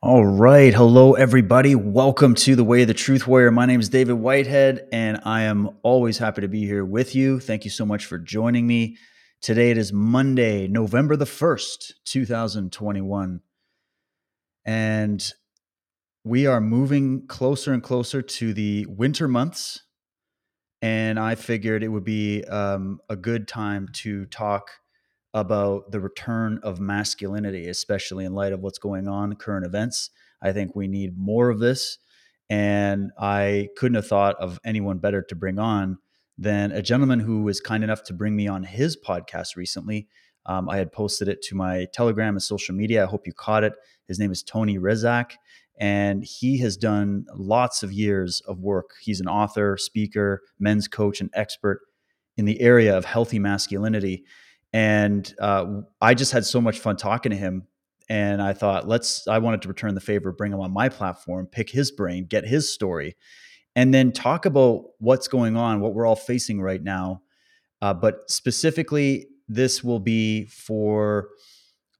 All right. Hello, everybody. Welcome to the Way of the Truth Warrior. My name is David Whitehead, and I am always happy to be here with you. Thank you so much for joining me. Today it is Monday, November the 1st, 2021. And we are moving closer and closer to the winter months. And I figured it would be um, a good time to talk about the return of masculinity, especially in light of what's going on, current events. I think we need more of this. And I couldn't have thought of anyone better to bring on than a gentleman who was kind enough to bring me on his podcast recently. Um, I had posted it to my Telegram and social media. I hope you caught it. His name is Tony Rezac, and he has done lots of years of work. He's an author, speaker, men's coach, and expert in the area of healthy masculinity and uh, I just had so much fun talking to him. And I thought, let's, I wanted to return the favor, bring him on my platform, pick his brain, get his story, and then talk about what's going on, what we're all facing right now. Uh, but specifically, this will be for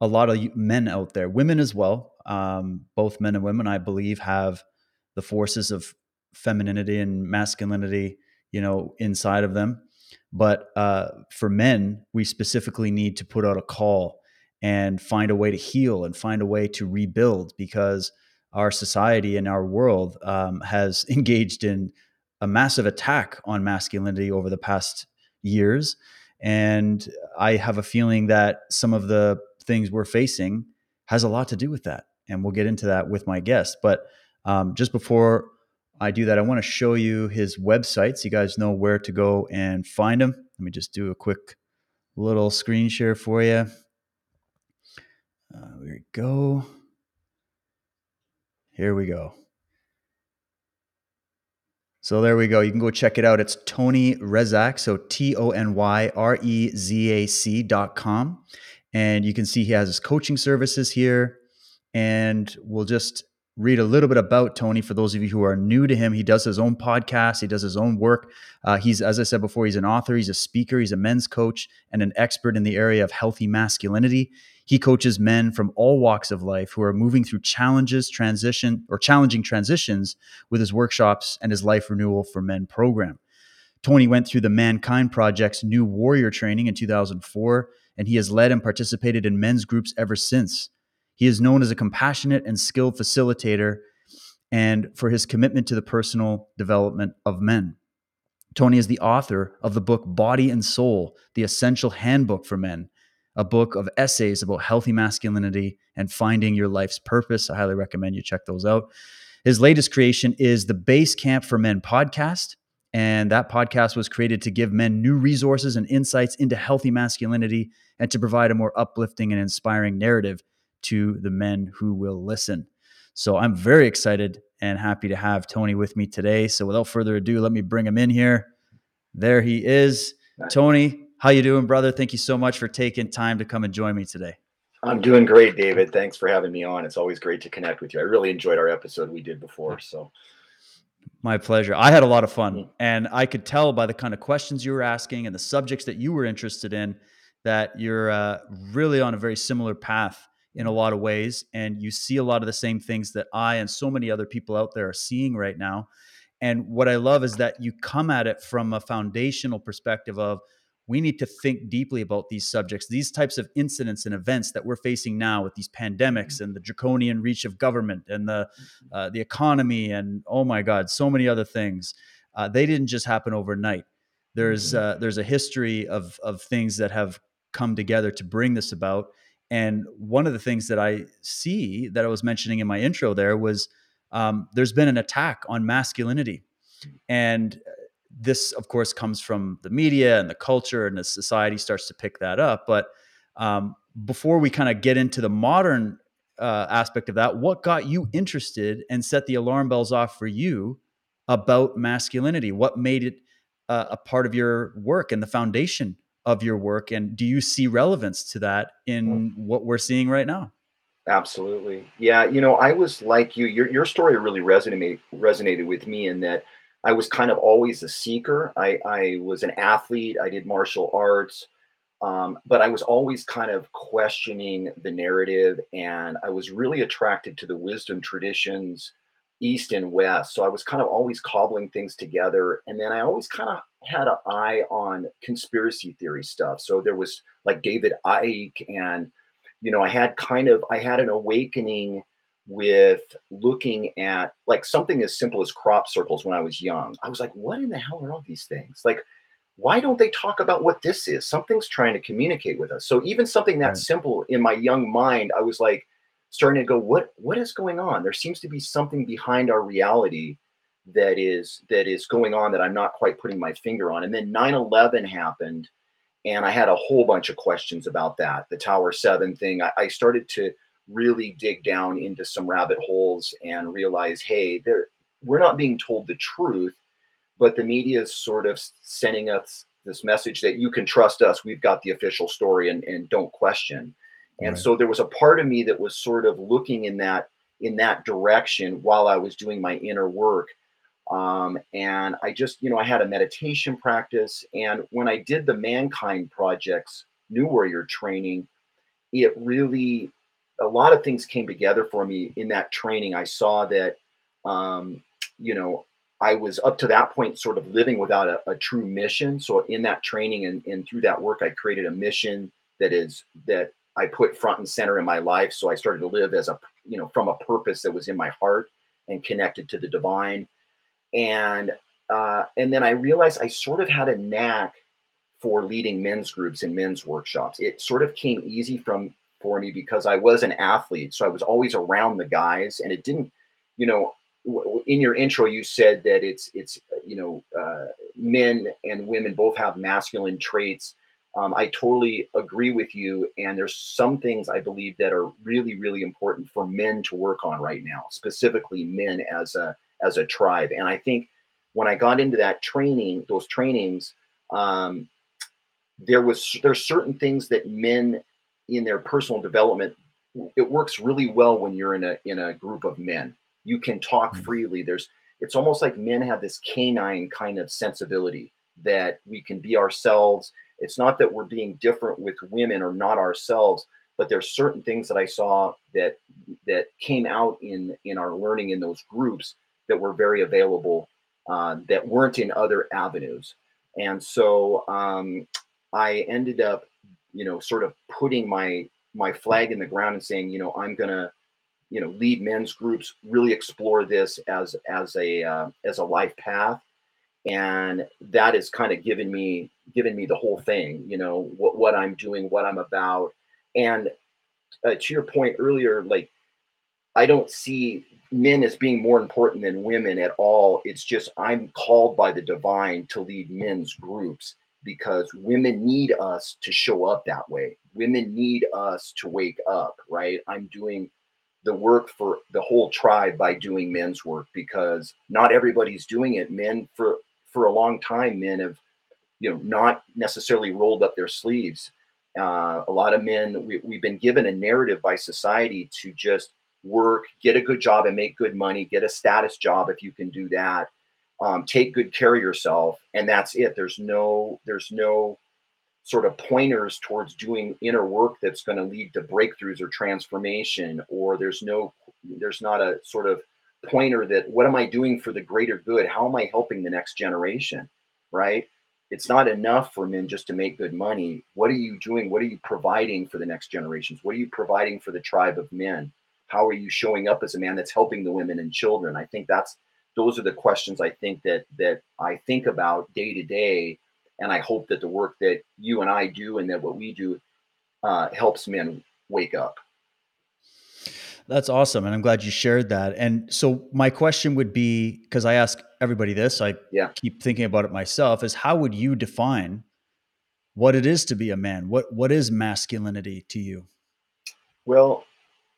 a lot of men out there, women as well. Um, both men and women, I believe, have the forces of femininity and masculinity, you know, inside of them. But uh, for men, we specifically need to put out a call and find a way to heal and find a way to rebuild because our society and our world um, has engaged in a massive attack on masculinity over the past years. And I have a feeling that some of the things we're facing has a lot to do with that. And we'll get into that with my guest. But um, just before I do that, I want to show you his website so you guys know where to go and find him. Let me just do a quick little screen share for you. Uh, there we go. Here we go. So there we go. You can go check it out. It's Tony Rezac. So T O N Y R E Z A C dot com. And you can see he has his coaching services here. And we'll just read a little bit about Tony for those of you who are new to him. He does his own podcast, he does his own work. Uh, he's, as I said before, he's an author, he's a speaker, he's a men's coach, and an expert in the area of healthy masculinity. He coaches men from all walks of life who are moving through challenges, transition, or challenging transitions with his workshops and his Life Renewal for Men program. Tony went through the Mankind Project's New Warrior training in 2004, and he has led and participated in men's groups ever since. He is known as a compassionate and skilled facilitator and for his commitment to the personal development of men. Tony is the author of the book Body and Soul, the essential handbook for men, a book of essays about healthy masculinity and finding your life's purpose. I highly recommend you check those out. His latest creation is the Base Camp for Men podcast. And that podcast was created to give men new resources and insights into healthy masculinity and to provide a more uplifting and inspiring narrative to the men who will listen. So I'm very excited and happy to have Tony with me today. So without further ado, let me bring him in here. There he is. Tony, how you doing, brother? Thank you so much for taking time to come and join me today. I'm doing great, David. Thanks for having me on. It's always great to connect with you. I really enjoyed our episode we did before. So my pleasure. I had a lot of fun, mm-hmm. and I could tell by the kind of questions you were asking and the subjects that you were interested in that you're uh, really on a very similar path in a lot of ways. And you see a lot of the same things that I and so many other people out there are seeing right now. And what I love is that you come at it from a foundational perspective of we need to think deeply about these subjects, these types of incidents and events that we're facing now with these pandemics mm-hmm. and the draconian reach of government and the mm-hmm. uh, the economy and oh my God, so many other things. Uh, they didn't just happen overnight. There's mm-hmm. uh, there's a history of of things that have come together to bring this about, and one of the things that I see that I was mentioning in my intro there was um, there's been an attack on masculinity. And uh, this, of course, comes from the media and the culture, and the society starts to pick that up. But um, before we kind of get into the modern uh, aspect of that, what got you interested and set the alarm bells off for you about masculinity? What made it uh, a part of your work and the foundation of your work and do you see relevance to that in what we're seeing right now absolutely yeah you know i was like you your, your story really resonated resonated with me in that i was kind of always a seeker i i was an athlete i did martial arts Um, but I was always kind of questioning the narrative, and I was really attracted to the wisdom traditions, East and West. So I was kind of always cobbling things together. And then I always kind of had an eye on conspiracy theory stuff. So there was like David Icke, and, you know, I had kind of, I had an awakening with looking at like something as simple as crop circles when I was young. I was like, what in the hell are all these things? Like, why don't they talk about what this is? Something's trying to communicate with us. So even something that right. simple in my young mind, I was like starting to go, what what is going on? There seems to be something behind our reality that is that is going on that I'm not quite putting my finger on. And then 9/11 happened, and I had a whole bunch of questions about that. The Tower Seven thing. I, I started to really dig down into some rabbit holes and realize, hey, there we're not being told the truth but the media is sort of sending us this message that you can trust us. We've got the official story and, and don't question. And right. so there was a part of me that was sort of looking in that in that direction while I was doing my inner work. Um, and I just, you know, I had a meditation practice. And when I did the Mankind Projects New Warrior training, it really, a lot of things came together for me in that training. I saw that, um, you know, I was up to that point sort of living without a, a true mission. So in that training and, and through that work, I created a mission that is that I put front and center in my life. So I started to live as a you know from a purpose that was in my heart and connected to the divine. And uh, and then I realized I sort of had a knack for leading men's groups and men's workshops. It sort of came easy from for me because I was an athlete, so I was always around the guys, and it didn't, you know, in your intro you said that it's it's you know uh, men and women both have masculine traits um, i totally agree with you and there's some things i believe that are really really important for men to work on right now specifically men as a as a tribe. And i think when i got into that training those trainings um, there was there's certain things that men in their personal development it works really well when you're in a in a group of men. You can talk mm. freely. There's it's almost like men have this canine kind of sensibility that we can be ourselves. It's not that we're being different with women or not ourselves but there's certain things that i saw that that came out in in our learning in those groups that were very available uh, that weren't in other avenues. And so um, i ended up you know sort of putting my my flag in the ground and saying you know i'm gonna you know lead men's groups really explore this as as a uh, as a life path. And that has kind of given me given me the whole thing you know what, what i'm doing what i'm about. And uh, to your point earlier like i don't see men as being more important than women at all it's just i'm called by the divine to lead men's groups because women need us to show up that way women need us to wake up right i'm doing the work for the whole tribe by doing men's work because not everybody's doing it. Men for for a long time, men have you know not necessarily rolled up their sleeves. Uh, a lot of men we, we've been given a narrative by society to just work, get a good job, and make good money. Get a status job if you can do that. Um, take good care of yourself, and that's it. There's no there's no sort of pointers towards doing inner work that's going to lead to breakthroughs or transformation or there's no there's not a sort of pointer that what am i doing for the greater good how am i helping the next generation right it's not enough for men just to make good money what are you doing what are you providing for the next generations what are you providing for the tribe of men how are you showing up as a man that's helping the women and children i think that's those are the questions i think that that i think about day to day and I hope that the work that you and I do and that what we do uh, helps men wake up. That's awesome. And I'm glad you shared that. And so my question would be, because I ask everybody this, I yeah. keep thinking about it myself, is how would you define what it is to be a man? What what is masculinity to you? Well,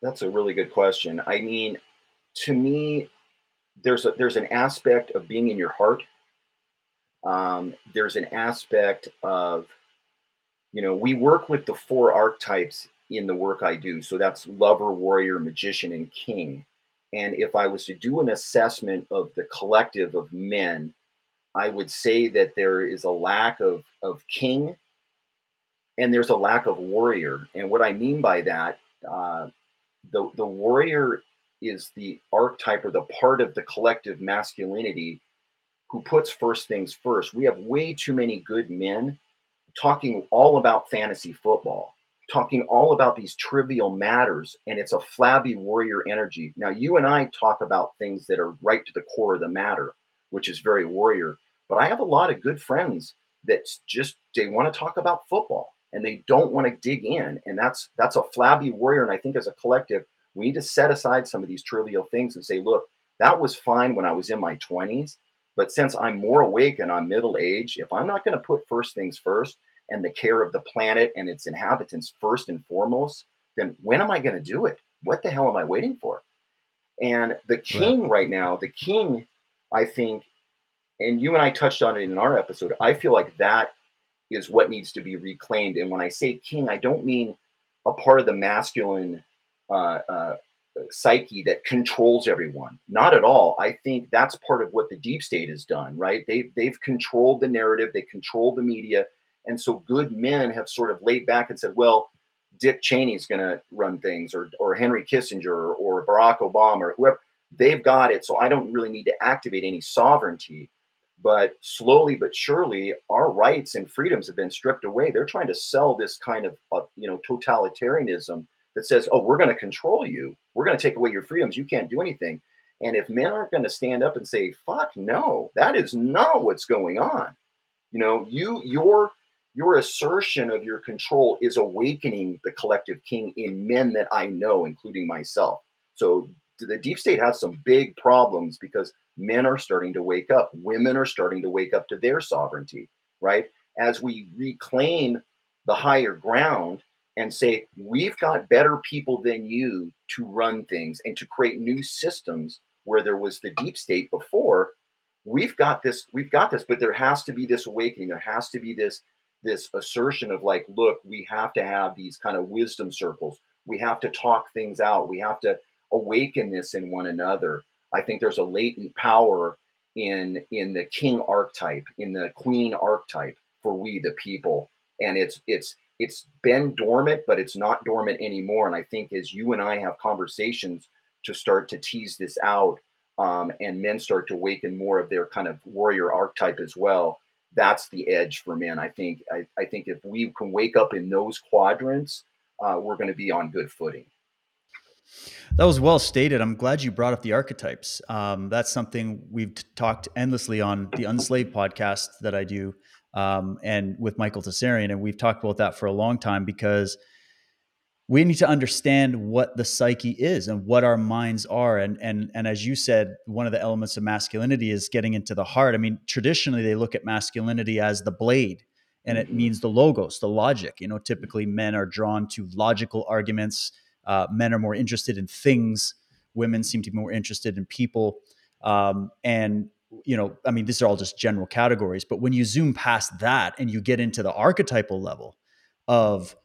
that's a really good question. I mean, to me, there's a there's an aspect of being in your heart um, there's an aspect of, you know, we work with the four archetypes in the work I do. So that's lover, warrior, magician, and king. And if I was to do an assessment of the collective of men, I would say that there is a lack of, of king and there's a lack of warrior. And what I mean by that, uh, the the warrior is the archetype or the part of the collective masculinity who puts first things first. We have way too many good men talking all about fantasy football, talking all about these trivial matters, and it's a flabby warrior energy. Now, you and I talk about things that are right to the core of the matter, which is very warrior. But I have a lot of good friends that just they want to talk about football and they don't want to dig in, and that's that's a flabby warrior. And I think as a collective, we need to set aside some of these trivial things and say, look, that was fine when I was in my 20s. But since I'm more awake and I'm middle age, if I'm not going to put first things first and the care of the planet and its inhabitants first and foremost, then when am I going to do it? What the hell am I waiting for? And the king right, right now, the king, I think, and you and I touched on it in our episode, I feel like that is what needs to be reclaimed. And when I say king, I don't mean a part of the masculine uh, uh, psyche that controls everyone. Not at all. I think that's part of what the deep state has done, right? They've they've controlled the narrative, they control the media, and so good men have sort of laid back and said, well, Dick Cheney's going to run things, or or Henry Kissinger, or Barack Obama, or whoever. They've got it, so I don't really need to activate any sovereignty. But slowly but surely, our rights and freedoms have been stripped away. They're trying to sell this kind of, uh, you know, totalitarianism that says, oh, we're going to control you. We're going to take away your freedoms. You can't do anything. And if men aren't going to stand up and say, fuck no, that is not what's going on. You know, you your your assertion of your control is awakening the collective king in men that I know, including myself. So the deep state has some big problems because men are starting to wake up. Women are starting to wake up to their sovereignty, right? As we reclaim the higher ground, and say, we've got better people than you to run things and to create new systems where there was the deep state before. We've got this, we've got this, but there has to be this awakening. There has to be this, this assertion of like, look, we have to have these kind of wisdom circles. We have to talk things out. We have to awaken this in one another. I think there's a latent power in in the king archetype, in the queen archetype for we the people. And it's it's it's been dormant, but it's not dormant anymore. And I think as you and I have conversations to start to tease this out, um, and men start to awaken more of their kind of warrior archetype as well, that's the edge for men. I think. I, I think if we can wake up in those quadrants, uh, we're going to be on good footing. That was well stated. I'm glad you brought up the archetypes. Um, that's something we've talked endlessly on the Unslaved podcast that I do um, and with Michael Tsarion. And we've talked about that for a long time because we need to understand what the psyche is and what our minds are. And, and, and as you said, one of the elements of masculinity is getting into the heart. I mean, traditionally, they look at masculinity as the blade and it mm-hmm. means the logos, the logic. You know, typically men are drawn to logical arguments. Uh, men are more interested in things. Women seem to be more interested in people. Um, and you know, I mean, these are all just general categories, but when you zoom past that and you get into the archetypal level of,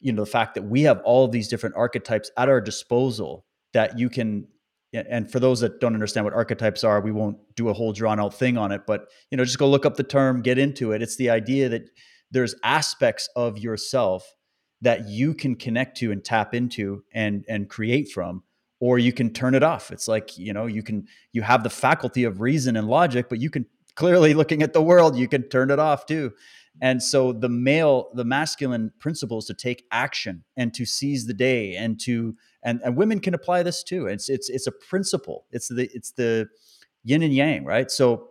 you know, the fact that we have all these different archetypes at our disposal that you can, and for those that don't understand what archetypes are, we won't do a whole drawn out thing on it, but, you know, just go look up the term, get into it. It's the idea that there's aspects of yourself that you can connect to and tap into and and create from or you can turn it off. It's like, you know, you can, you have the faculty of reason and logic, but you can clearly looking at the world, you can turn it off too. And so the male, the masculine principles to take action and to seize the day and to, and, and women can apply this too. It's, it's, it's a principle. It's the, it's the yin and yang, right? So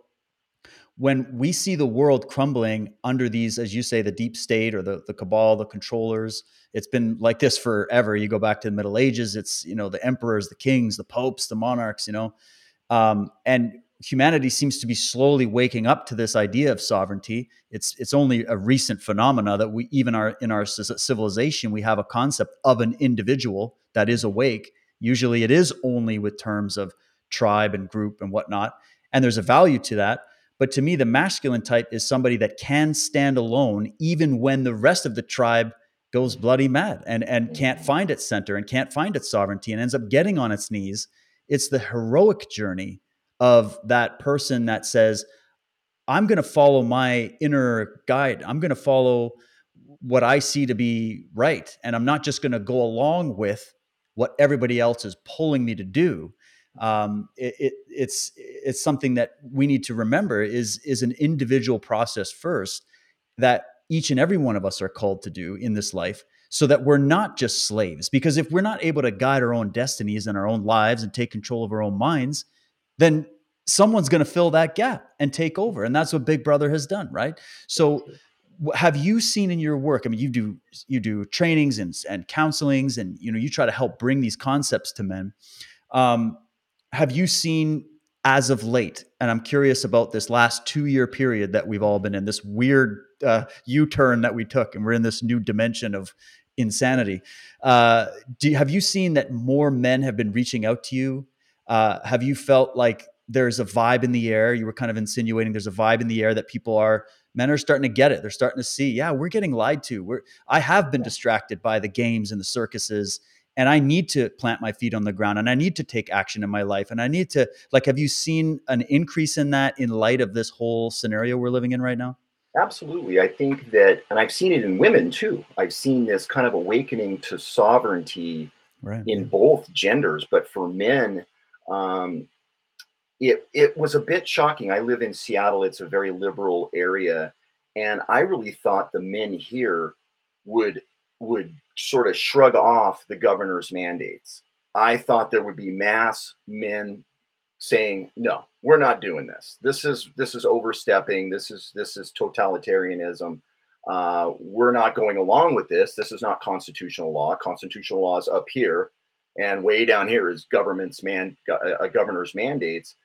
when we see the world crumbling under these, as you say, the deep state or the, the cabal, the controllers, it's been like this forever. You go back to the Middle Ages, it's, you know, the emperors, the kings, the popes, the monarchs, you know, um, and humanity seems to be slowly waking up to this idea of sovereignty. It's, it's only a recent phenomena that we, even our, in our civilization, we have a concept of an individual that is awake. Usually it is only with terms of tribe and group and whatnot. And there's a value to that but to me, the masculine type is somebody that can stand alone even when the rest of the tribe goes bloody mad and, and can't find its center and can't find its sovereignty and ends up getting on its knees. It's the heroic journey of that person that says, I'm going to follow my inner guide. I'm going to follow what I see to be right. And I'm not just going to go along with what everybody else is pulling me to do. Um, it, it, it's it's something that we need to remember is is an individual process first that each and every one of us are called to do in this life so that we're not just slaves. Because if we're not able to guide our own destinies and our own lives and take control of our own minds then someone's going to fill that gap and take over and that's what big brother has done right? So have you seen in your work i mean you do you do trainings and, and counselings and you know you try to help bring these concepts to men um, have you seen as of late and i'm curious about this last two year period that we've all been in this weird uh, u-turn that we took and we're in this new dimension of insanity uh, do have you seen that more men have been reaching out to you uh, have you felt like there's a vibe in the air. You were kind of insinuating there's a vibe in the air that people are men are starting to get it. They're starting to see, yeah, we're getting lied to. We're I have been distracted by the games and the circuses and I need to plant my feet on the ground and I need to take action in my life and I need to like have you seen an increase in that in light of this whole scenario we're living in right now? Absolutely. I think that and I've seen it in women too. I've seen this kind of awakening to sovereignty right. in both genders, but for men um, it it was a bit shocking. I live in Seattle; it's a very liberal area, and I really thought the men here would would sort of shrug off the governor's mandates. I thought there would be mass men saying, "No, we're not doing this. This is this is overstepping. This is this is totalitarianism. Uh, we're not going along with this. This is not constitutional law. Constitutional law is up here, and way down here is government's man, a governor's mandates."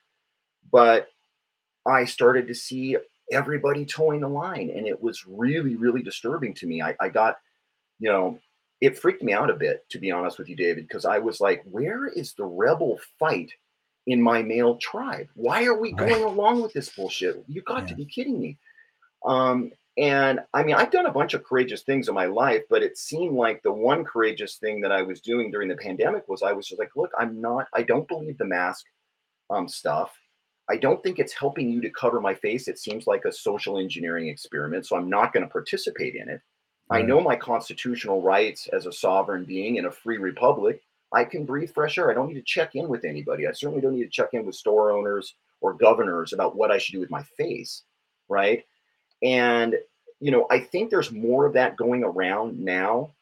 but I started to see everybody toeing the line, and it was really, really disturbing to me. I, I got, you know, it freaked me out a bit, to be honest with you, David, because I was like, where is the rebel fight in my male tribe? Why are we going along with this bullshit? You got yeah. to be kidding me. Um, and I mean, I've done a bunch of courageous things in my life, but it seemed like the one courageous thing that I was doing during the pandemic was I was just like, look, I'm not, I don't believe the mask um, stuff. I don't think it's helping you to cover my face. It seems like a social engineering experiment. So I'm not going to participate in it. I know my constitutional rights as a sovereign being in a free republic. I can breathe fresh air. I don't need to check in with anybody. I certainly don't need to check in with store owners or governors about what I should do with my face. Right. And, you know, I think there's more of that going around now.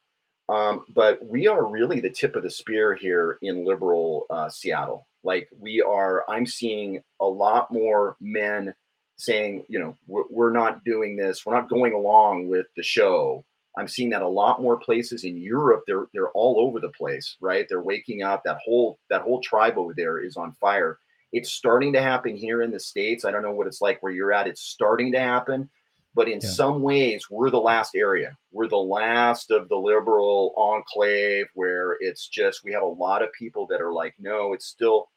Um, but we are really the tip of the spear here in liberal uh, Seattle. Like we are, I'm seeing a lot more men saying, you know, we're, we're not doing this. We're not going along with the show. I'm seeing that a lot more places in Europe. They're they're all over the place, right? They're waking up. That whole that whole tribe over there is on fire. It's starting to happen here in the states. I don't know what it's like where you're at. It's starting to happen, but in yeah. some ways, we're the last area. We're the last of the liberal enclave where it's just we have a lot of people that are like, no, it's still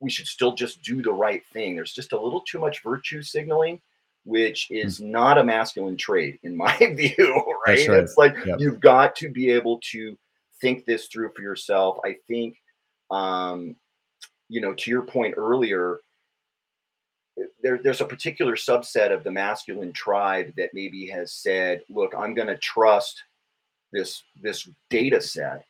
we should still just do the right thing. There's just a little too much virtue signaling, which is mm. not a masculine trait in my view, right? right. It's like yep. you've got to be able to think this through for yourself. I think, um, you know, to your point earlier, there, there's a particular subset of the masculine tribe that maybe has said, look, I'm going to trust this this data set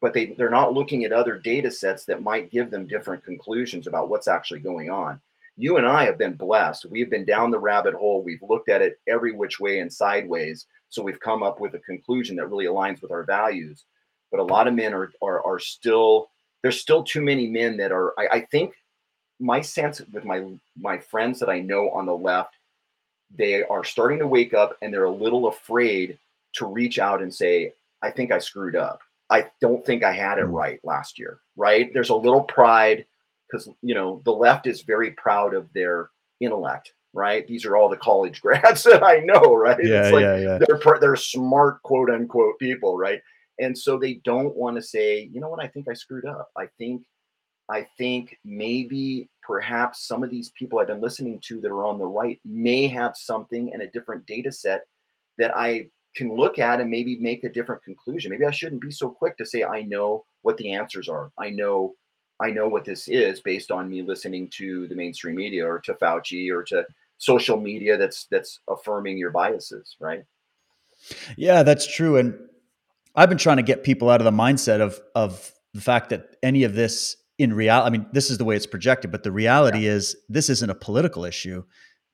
but they, they're not looking at other data sets that might give them different conclusions about what's actually going on. You and I have been blessed. We've been down the rabbit hole. We've looked at it every which way and sideways. So we've come up with a conclusion that really aligns with our values. But a lot of men are are, are still there's still too many men that are I, I think my sense with my my friends that I know on the left, they are starting to wake up and they're a little afraid to reach out and say, I think I screwed up I don't think I had it mm. right last year, right? There's a little pride because, you know, the left is very proud of their intellect, right? These are all the college grads that I know, right? Yeah, it's like yeah, yeah. They're, they're smart, quote unquote, people, right? And so they don't want to say, you know what, I think I screwed up. I think, I think maybe perhaps some of these people I've been listening to that are on the right may have something and a different data set that I can look at and maybe make a different conclusion. Maybe I shouldn't be so quick to say I know what the answers are. I know I know what this is based on me listening to the mainstream media or to Fauci or to social media that's that's affirming your biases, right? Yeah, that's true. And I've been trying to get people out of the mindset of of the fact that any of this in reality, I mean, this is the way it's projected, but the reality yeah. is this isn't a political issue.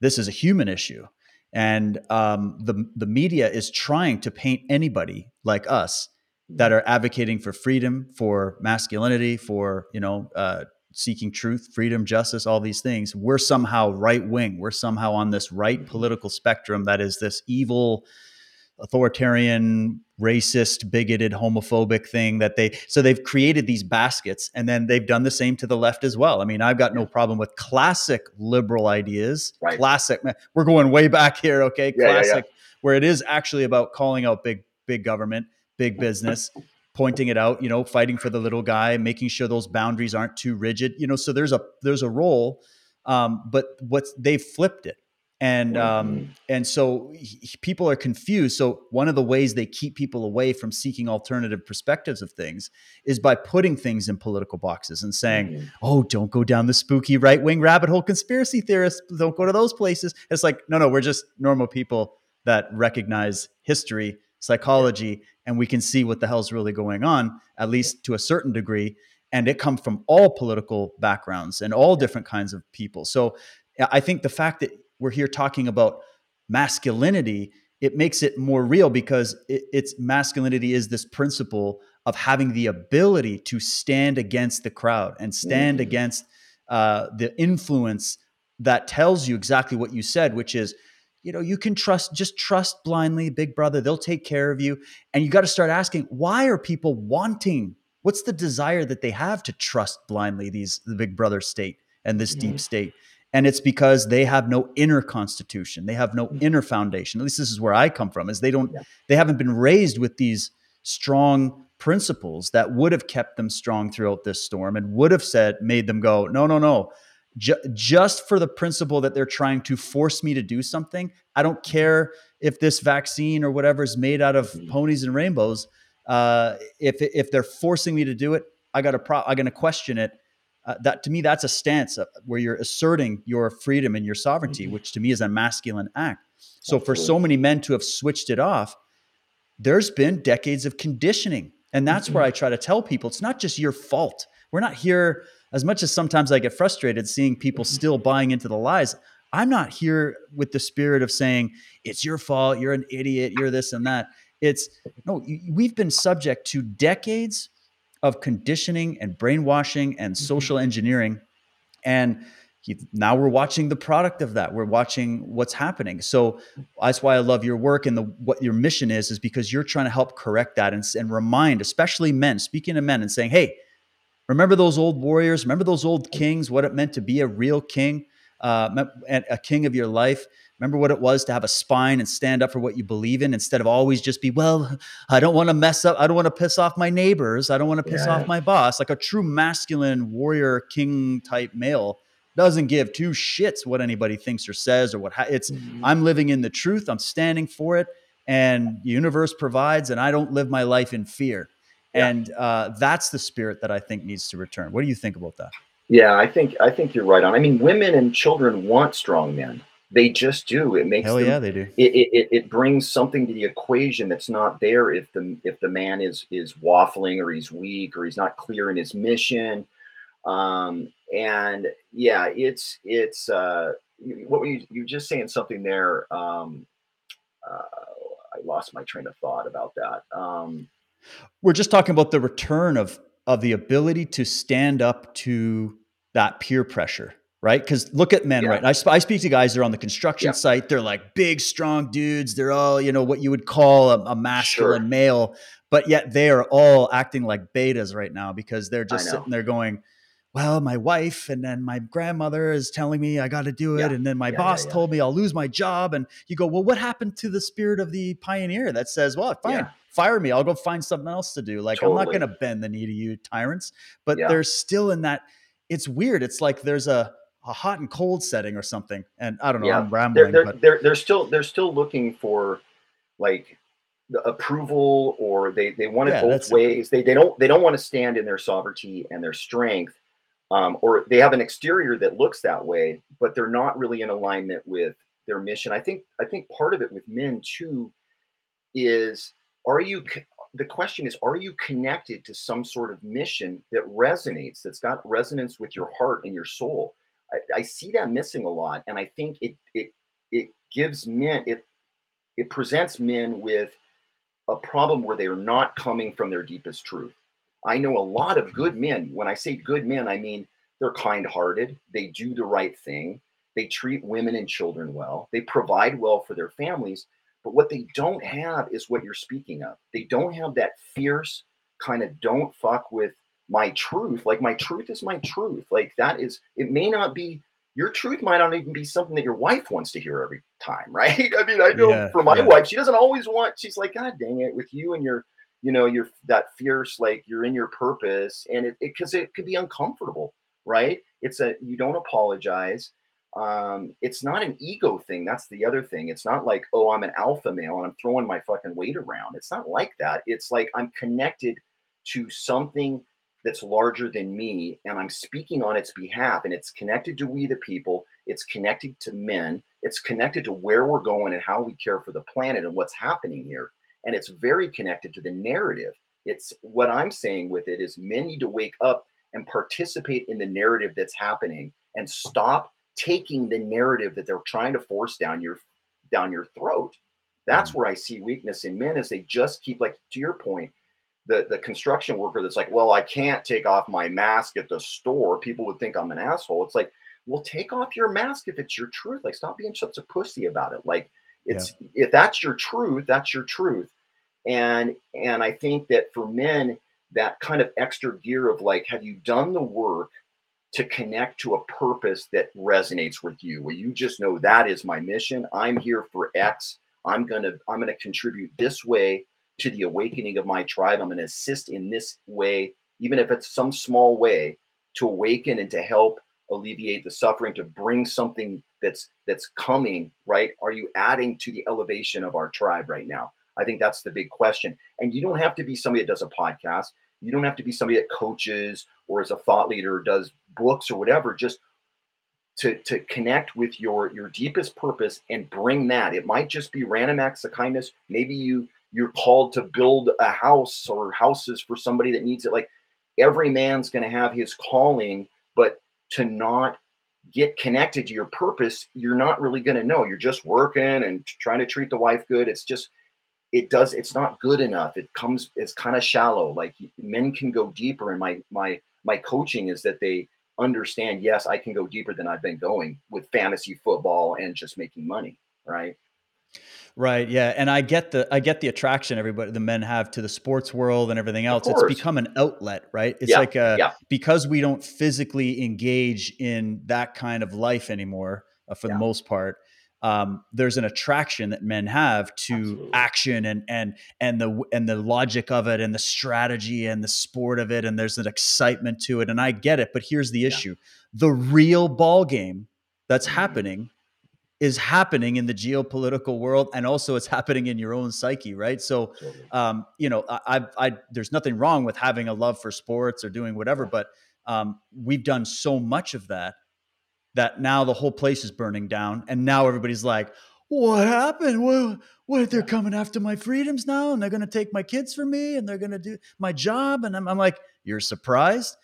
This is a human issue. And um, the the media is trying to paint anybody like us that are advocating for freedom, for masculinity, for you know uh, seeking truth, freedom, justice, all these things. We're somehow right wing. We're somehow on this right mm-hmm. political spectrum that is this evil authoritarian, racist, bigoted, homophobic thing that they so they've created these baskets and then they've done the same to the left as well. I mean, I've got no problem with classic liberal ideas. Right. Classic. We're going way back here, okay? Yeah, classic yeah, yeah. where it is actually about calling out big big government, big business. pointing it out you know fighting for the little guy making sure those boundaries aren't too rigid you know so there's a there's a role um, but what's they've flipped it and um, and so he, people are confused so one of the ways they keep people away from seeking alternative perspectives of things is by putting things in political boxes and saying mm-hmm. oh don't go down the spooky right-wing rabbit hole conspiracy theorists don't go to those places it's like no no we're just normal people that recognize history psychology and we can see what the hell's really going on at least to a certain degree and it comes from all political backgrounds and all different kinds of people. So i think the fact that we're here talking about masculinity, it makes it more real because it, it's masculinity is this principle of having the ability to stand against the crowd and stand mm-hmm. against uh, the influence that tells you exactly what you said, which is, you know, you can trust, just trust blindly, big brother, they'll take care of you. And you got to start asking, why are people wanting? What's the desire that they have to trust blindly these the big brother state and this mm-hmm. deep state? and it's because they have no inner constitution they have no mm. inner foundation at least this is where i come from is they don't yeah. they haven't been raised with these strong principles that would have kept them strong throughout this storm and would have said made them go no no no J- just for the principle that they're trying to force me to do something i don't care if this vaccine or whatever is made out of mm. ponies and rainbows uh, if if they're forcing me to do it i got a pro i'm going to question it uh, that to me that's a stance where you're asserting your freedom and your sovereignty mm-hmm. which to me is a masculine act so Absolutely. for so many men to have switched it off there's been decades of conditioning and that's mm-hmm. where i try to tell people it's not just your fault we're not here as much as sometimes i get frustrated seeing people mm-hmm. still buying into the lies i'm not here with the spirit of saying it's your fault you're an idiot you're this and that it's no we've been subject to decades of conditioning and brainwashing and mm-hmm. social engineering. And now we're watching the product of that. We're watching what's happening. So that's why I love your work and the what your mission is, is because you're trying to help correct that and, and remind, especially men, speaking to men and saying, hey, remember those old warriors? Remember those old kings, what it meant to be a real king, uh, a king of your life? Remember what it was to have a spine and stand up for what you believe in instead of always just be, well, I don't want to mess up. I don't want to piss off my neighbors. I don't want to piss yeah. off my boss. Like a true masculine warrior king type male doesn't give two shits what anybody thinks or says or what ha- it's mm-hmm. I'm living in the truth. I'm standing for it and the universe provides and I don't live my life in fear. Yeah. And uh, that's the spirit that I think needs to return. What do you think about that? Yeah, I think I think you're right on. I mean, women and children want strong men. They just do. It makes hell them, yeah, they do. It, it it brings something to the equation that's not there if the if the man is is waffling or he's weak or he's not clear in his mission. Um, and yeah, it's it's uh, what were you you were just saying something there? Um, uh, I lost my train of thought about that. Um, we're just talking about the return of of the ability to stand up to that peer pressure right? Because look at men, yeah. right? I, sp- I, speak to guys that are on the construction yeah. site. They're like big, strong dudes. They're all, you know, what you would call a, a masculine sure. male, but yet they are all acting like betas right now because they're just sitting there going, well, my wife and then my grandmother is telling me I got to do it. Yeah. And then my boss told me I'll lose my job. And you go, well, what happened to the spirit of the pioneer that says, well, fine, fire me. I'll go find something else to do. Like, totally. I'm not going to bend the knee to you tyrants, but they're still in that. It's weird. It's like there's a, a hot and cold setting or something. And I don't know, yeah. I'm rambling. They're, they're, but... they're, they're still they're still looking for like the approval or they they want it yeah, both ways. They they don't they don't want to stand in their sovereignty and their strength. Um, or they have an exterior that looks that way, but they're not really in alignment with their mission. I think I think part of it with men too is are you the question is are you connected to some sort of mission that resonates that's got resonance with your heart and your soul? I, I, see that missing a lot and i think it it it gives men it it presents men with a problem where they are not coming from their deepest truth. I know a lot of good men when i say good men i mean they're kind-hearted they do the right thing they treat women and children well they provide well for their families but what they don't have is what you're speaking of. They don't have that fierce kind of don't fuck with my truth. Like my truth is my truth. Like that is, it may not be, your truth might not even be something that your wife wants to hear every time, right? I mean, I know yeah, for my yeah. wife, she doesn't always want, she's like, God dang it, with you and your, you know, you're that fierce, like you're in your purpose. And it, because it, it could be uncomfortable, right? It's a, you don't apologize um, it's not an ego thing. That's the other thing. It's not like, oh, I'm an alpha male and I'm throwing my fucking weight around. It's not like that. It's like I'm connected to something that's larger than me and I'm speaking on its behalf. And it's connected to we the people, it's connected to men, it's connected to where we're going and how we care for the planet and what's happening here. And it's very connected to the narrative. It's what I'm saying with it is men need to wake up and participate in the narrative that's happening and stop taking the narrative that they're trying to force down your down your throat. That's mm-hmm. where I see weakness in men is they just keep like to your point, the the construction worker that's like, well, I can't take off my mask at the store. People would think I'm an asshole. It's like, well, take off your mask if it's your truth. Like, stop being such a pussy about it. Like, it's yeah. if that's your truth, that's your truth. And and I think that for men, that kind of extra gear of like, have you done the work? To connect to a purpose that resonates with you where you just know that is my mission. I'm here for x. I'm going to i'm going to contribute this way to the awakening of my tribe. I'm going to assist in this way even if it's some small way to awaken and to help alleviate the suffering to bring something that's that's coming right? Are you adding to the elevation of our tribe right now? I think that's the big question. And you don't have to be somebody that does a podcast. You don't have to be somebody that coaches or as a thought leader does books or whatever just to to connect with your your deepest purpose and bring that. It might just be random acts of kindness. Maybe you you're called to build a house or houses for somebody that needs it. Like every man's going to have his calling but to not get connected to your purpose you're not really going to know. You're just working and trying to treat the wife good. It's just it does it's not good enough. It comes it's kind of shallow. Like men can go deeper and my my my coaching is that they understand yes i can go deeper than i've been going with fantasy football and just making money right right yeah and i get the i get the attraction everybody the men have to the sports world and everything else it's become an outlet right it's yeah, like a yeah. because we don't physically engage in that kind of life anymore uh, for yeah. the most part um, there's an attraction that men have to Absolutely. action and and and the and the logic of it and the strategy and the sport of it and there's an excitement to it and I get it but here's the issue yeah. the real ball game that's mm-hmm. happening is happening in the geopolitical world and also it's happening in your own psyche right so um, you know I, I, I there's nothing wrong with having a love for sports or doing whatever but um, we've done so much of that that now the whole place is burning down and now everybody's like what happened? What, what they're coming after my freedoms now and they're going to take my kids from me and they're going to do my job and I'm, I'm like you're surprised?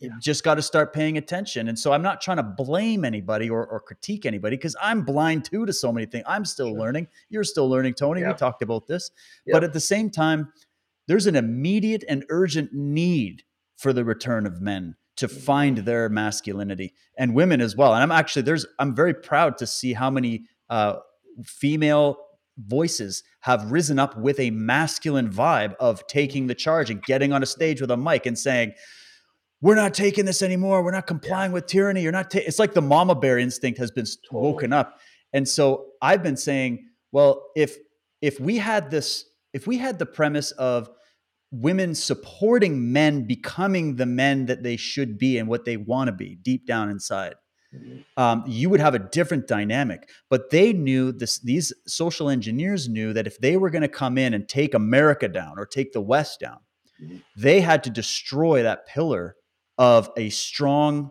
You just got to start paying attention and so i'm not trying to blame anybody or, or critique anybody because i'm blind too to so many things i'm still sure. learning you're still learning tony we talked about this yep. but at the same time there's an immediate and urgent need for the return of men to find their masculinity and women as well. And I'm actually there's I'm very proud to see how many uh, female voices have risen up with a masculine vibe of taking the charge and getting on a stage with a mic and saying, "We're not taking this anymore. We're not complying yeah. with tyranny. You're not." Ta-. It's like the mama bear instinct has been woken up. And so I've been saying, well, if if we had this, if we had the premise of women supporting men becoming the men that they should be and what they want to be deep down inside. Mm-hmm. Um, you would have a different dynamic. But they knew this; these social engineers knew that if they were going to come in and take America down or take the West down, mm-hmm. they had to destroy that pillar of a strong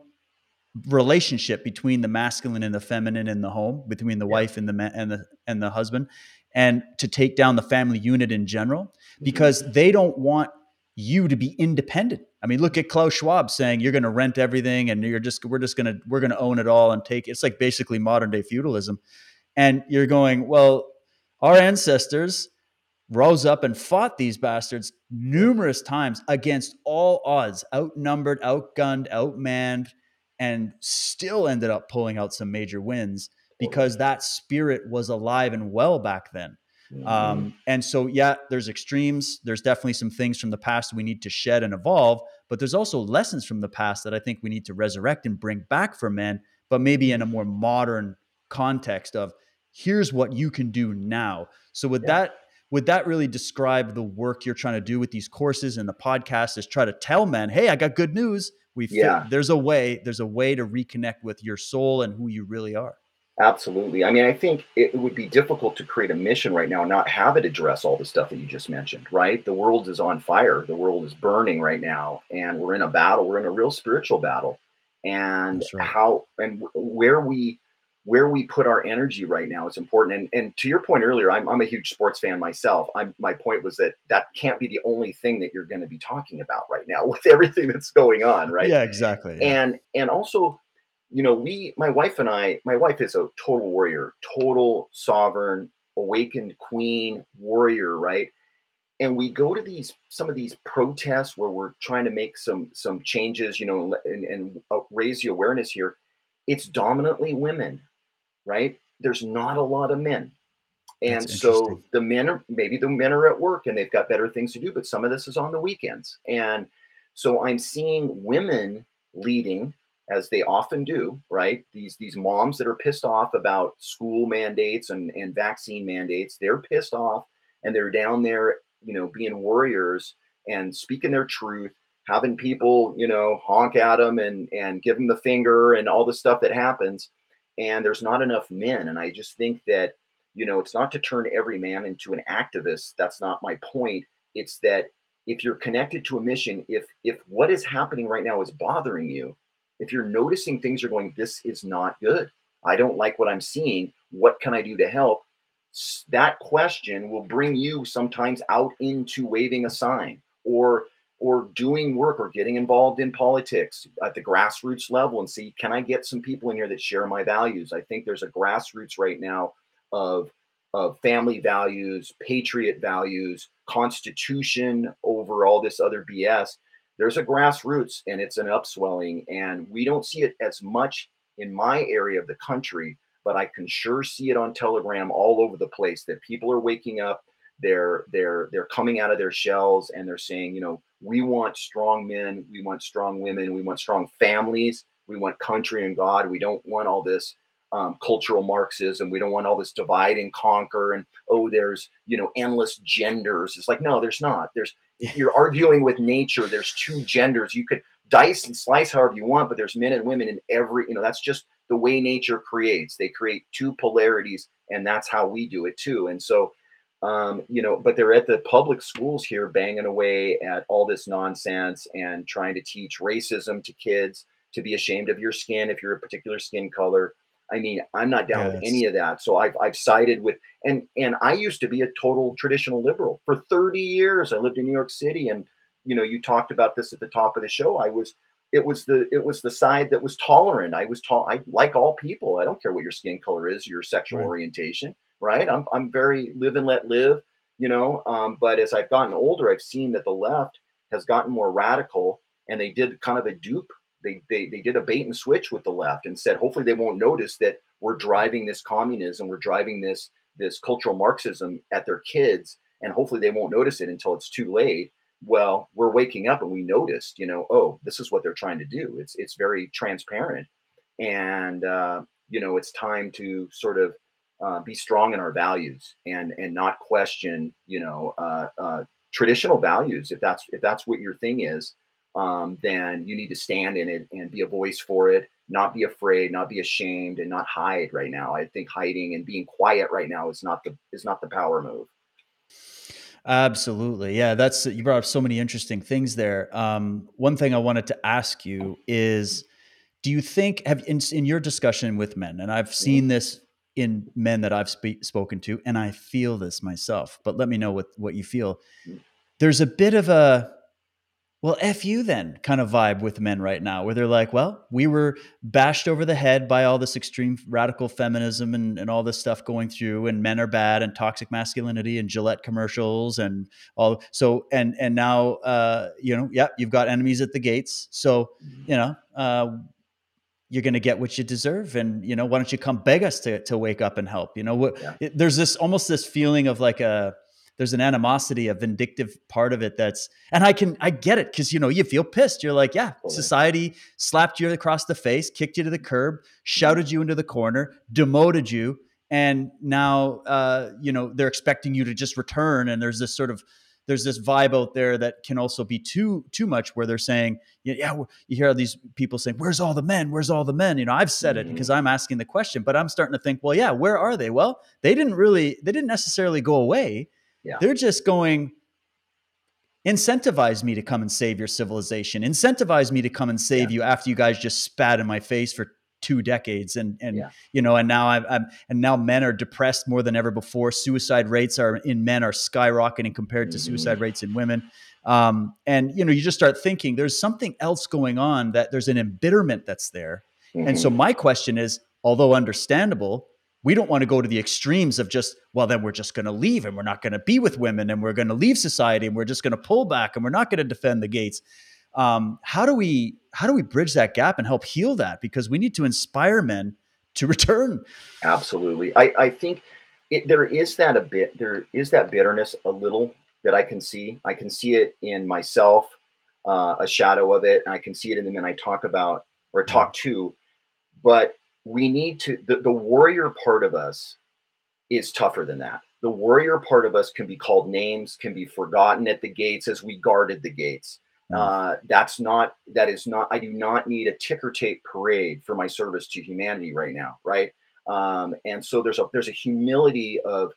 relationship between the masculine and the feminine in the home, between the yeah. wife and the man and the and the husband, and to take down the family unit in general because mm-hmm. they don't want you to be independent. I mean, look at Klaus Schwab saying you're going to rent everything and you're just we're just going to we're going to own it all and take it's like basically modern day feudalism. And you're going, well, our ancestors rose up and fought these bastards numerous times against all odds, outnumbered, outgunned, outmanned, and still ended up pulling out some major wins because that spirit was alive and well back then. Mm-hmm. Um, and so, yeah, there's extremes. There's definitely some things from the past we need to shed and evolve, but there's also lessons from the past that I think we need to resurrect and bring back for men, but maybe in a more modern context of here's what you can do now. So, with yeah. that, would that really describe the work you're trying to do with these courses and the podcast is try to tell men, hey, I got good news. We yeah. there's a way, there's a way to reconnect with your soul and who you really are. Absolutely. I mean, I think it would be difficult to create a mission right now and not have it address all the stuff that you just mentioned, right? The world is on fire. The world is burning right now, and we're in a battle. We're in a real spiritual battle. And right. how and where we where we put our energy right now is important. And and to your point earlier, I'm I'm a huge sports fan myself. I'm my point was that that can't be the only thing that you're going to be talking about right now with everything that's going on, right? Yeah, exactly. And and also you know, we, my wife and I, my wife is a total warrior, total sovereign, awakened queen warrior, right? And we go to these some of these protests where we're trying to make some some changes, you know, and, and uh, raise the awareness here. It's dominantly women, right? There's not a lot of men. And so the men are maybe the men are at work and they've got better things to do, but some of this is on the weekends. And so I'm seeing women leading as they often do, right? These these moms that are pissed off about school mandates and, and vaccine mandates, they're pissed off and they're down there, you know, being warriors and speaking their truth, having people, you know, honk at them and and give them the finger and all the stuff that happens. And there's not enough men. And I just think that, you know, it's not to turn every man into an activist. That's not my point. It's that if you're connected to a mission, if if what is happening right now is bothering you, if you're noticing things you're going this is not good. I don't like what i'm seeing. What can i do to help? That question will bring you sometimes out into waving a sign or or doing work or getting involved in politics at the grassroots level and see can i get some people in here that share my values? I think there's a grassroots right now of of family values patriot values constitution over all this other bs there's a grassroots and it's an upswelling and we don't see it as much in my area of the country but i can sure see it on telegram all over the place that people are waking up they're they're they're coming out of their shells and they're saying you know we want strong men we want strong women we want strong families we want country and god we don't want all this um, cultural marxism we don't want all this divide and conquer and oh there's you know endless genders it's like no there's not there's you're arguing with nature. There's two genders. You could dice and slice however you want, but there's men and women in every, you know, that's just the way nature creates. They create two polarities, and that's how we do it too. And so, um, you know, but they're at the public schools here banging away at all this nonsense and trying to teach racism to kids to be ashamed of your skin if you're a particular skin color. I mean, I'm not down yes. with any of that. So I've I've sided with and and I used to be a total traditional liberal for 30 years. I lived in New York City, and you know, you talked about this at the top of the show. I was it was the it was the side that was tolerant. I was tall. I like all people. I don't care what your skin color is, your sexual right. orientation. Right. I'm I'm very live and let live. You know. Um, but as I've gotten older, I've seen that the left has gotten more radical, and they did kind of a dupe they, they they did a bait and switch with the left and said hopefully they won't notice that we're driving this communism we're driving this this cultural marxism at their kids and hopefully they won't notice it until it's too late. Well we're waking up and we noticed you know oh this is what they're trying to do. It's it's very transparent. And uh, you know it's time to sort of uh, be strong in our values and and not question you know uh, uh traditional values if that's if that's what your thing is um, then you need to stand in it and be a voice for it, not be afraid, not be ashamed, and not hide right now. I think hiding and being quiet right now is not the is not the power move. Absolutely. Yeah, that's you brought up so many interesting things there. Um, one thing I wanted to ask you is do you think have in, in your discussion with men and I've seen this in men that I've spe- spoken to, and I feel this myself. But let me know what what you feel. Mm. There's a bit of a well, F you then kind of vibe with men right now, where they're like, well, we were bashed over the head by all this extreme radical feminism and, and all this stuff going through, and men are bad and toxic masculinity and Gillette commercials and all. So, and, and now, uh, you know, yeah, you've got enemies at the gates. So, mm-hmm. you know, uh, you're going to get what you deserve and you know why don't you come beg us to, to wake up and help you know what yeah. it, there's this almost this feeling of like a there's an animosity, a vindictive part of it that's, and I can, I get it because, you know, you feel pissed. You're like, yeah, society slapped you across the face, kicked you to the curb, shouted you into the corner, demoted you. And now, uh, you know, they're expecting you to just return. And there's this sort of, there's this vibe out there that can also be too too much where they're saying yeah you hear these people saying where's all the men where's all the men you know i've said it because mm-hmm. i'm asking the question but i'm starting to think well yeah where are they well they didn't really they didn't necessarily go away yeah. They're just going, incentivize me to come and save your civilization. Incentivize me to come and save yeah. you after you guys just spat in my face for two decades and and yeah. you know and now I'm, I'm, and now men are depressed more than ever before suicide rates are in men are skyrocketing compared to mm-hmm. suicide rates in women um, and you know you just start thinking there's something else going on that there's an embitterment that's there mm-hmm. and so mm-hmm. my question is although understandable we don't want to go to the extremes of just well then we're just going to leave and we're not going to be with women and we're going to leave society and we're just going to pull back and we're not going to defend the gates. Um, how do we how do we bridge that gap and help heal that? Because we need to inspire men to return. Absolutely. I, I think it, there is that a bit there is that bitterness a little that i can see. I can see it in myself uh, a shadow of it and i can see it in the men i talk about or talk to. But we need to the, the warrior part of us is tougher than that. The warrior part of us can be called names can be forgotten at the gates as we guarded the gates. Mm. uh, that's not that is not i do not need a ticker tape parade for my service to humanity right now right? Um, and so there's a there's a humility of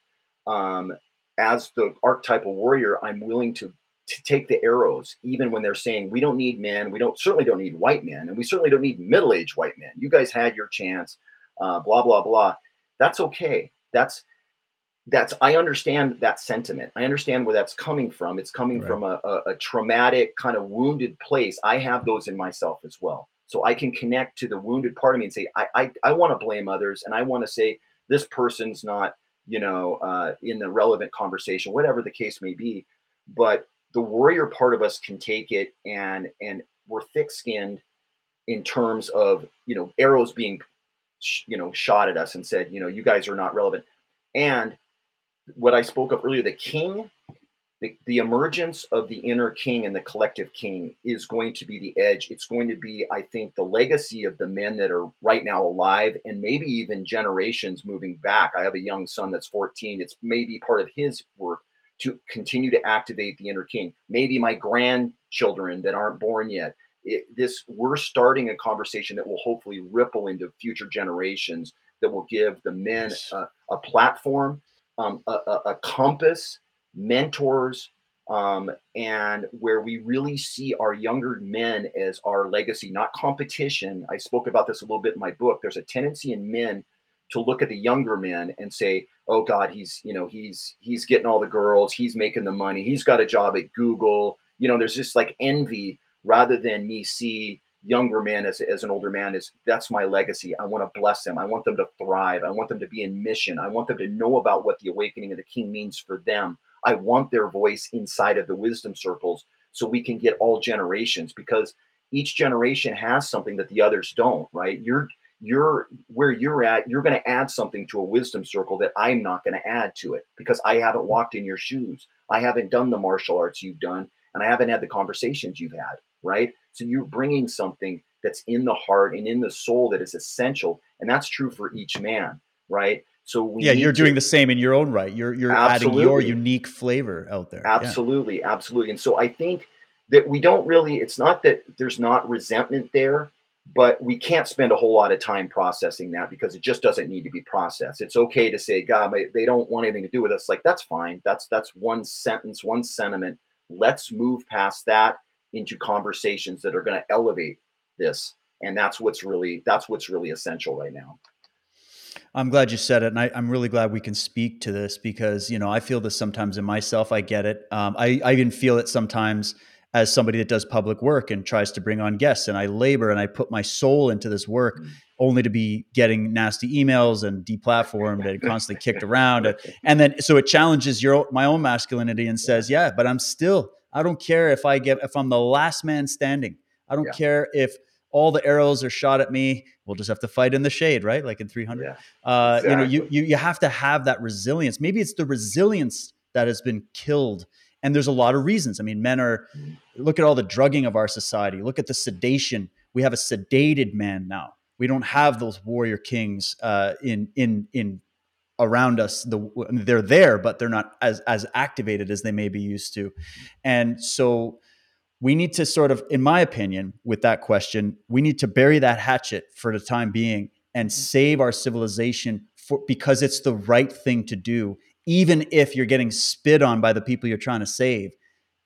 um, as the archetypal warrior i'm willing to to take the arrows, even when they're saying we don't need men, we don't certainly don't need white men, and we certainly don't need middle-aged white men. You guys had your chance, uh, blah blah blah. That's okay. That's that's I understand that sentiment. I understand where that's coming from. It's coming right. from a, a, a traumatic kind of wounded place. I have those in myself as well. So I can connect to the wounded part of me and say, I I, I want to blame others and I want to say this person's not, you know, uh, in the relevant conversation, whatever the case may be. But the warrior part of us can take it and and we're thick skinned in terms of you know arrows being you know shot at us and said you know you guys are not relevant. And what i spoke of earlier the king the, the emergence of the inner king and the collective king is going to be the edge. It's going to be i think the legacy of the men that are right now alive and maybe even generations moving back. I have a young son that's 14 it's maybe part of his work to continue to activate the inner king. Maybe my grandchildren that aren't born yet. It, this we're starting a conversation that will hopefully ripple into future generations that will give the men a, a platform, um, a, a, a, compass, mentors, um, and where we really see our younger men as our legacy, not competition. I spoke about this a little bit in my book. There's a tendency in men to look at the younger men and say, "Oh God, he's you know he's he's getting all the girls, he's making the money, he's got a job at Google." You know, there's just like envy rather than me see younger men as, as an older man is that's my legacy. I want to bless them. I want them to thrive. I want them to be in mission. I want them to know about what the awakening of the king means for them. I want their voice inside of the wisdom circles so we can get all generations because each generation has something that the others don't, right? You're you're where you're at, you're going to add something to a wisdom circle that I'm not going to add to it because I haven't walked in your shoes. I haven't done the martial arts you've done, and I haven't had the conversations you've had, right? So you're bringing something that's in the heart and in the soul that is essential, and that's true for each man, right? So yeah, you're doing the same in your own right. You're you're absolutely. adding your unique flavor out there. Absolutely, yeah. absolutely. And so I think that we don't really. It's not that there's not resentment there but we can't spend a whole lot of time processing that because it just doesn't need to be processed. It's okay to say, God, they don't want anything to do with us. Like that's fine. That's that's one sentence, one sentiment. Let's move past that into conversations that are going to elevate this, and that's what's really that's what's really essential right now. I'm glad you said it, and I, am really glad we can speak to this because you know I feel this sometimes in myself. I get it. Um, I, I even feel it sometimes as somebody that does public work and tries to bring on guests, and I labor and I put my soul into this work, mm. only to be getting nasty emails and deplatformed and constantly kicked around, and, and then so it challenges your my own masculinity and says, yeah, but I'm still. I don't care if I get if I'm the last man standing. I don't yeah. care if all the arrows are shot at me. We'll just have to fight in the shade, right? Like in 300. Yeah, uh, exactly. You know, you, you you have to have that resilience. Maybe it's the resilience that has been killed, and there's a lot of reasons. I mean, men are. Mm. Look at all the drugging of our society. Look at the sedation. We have a sedated man now. We don't have those warrior kings uh, in in in around us. The they're there, but they're not as as activated as they may be used to, and so we need to sort of, in my opinion, with that question, we need to bury that hatchet for the time being and mm-hmm. save our civilization for, because it's the right thing to do, even if you're getting spit on by the people you're trying to save.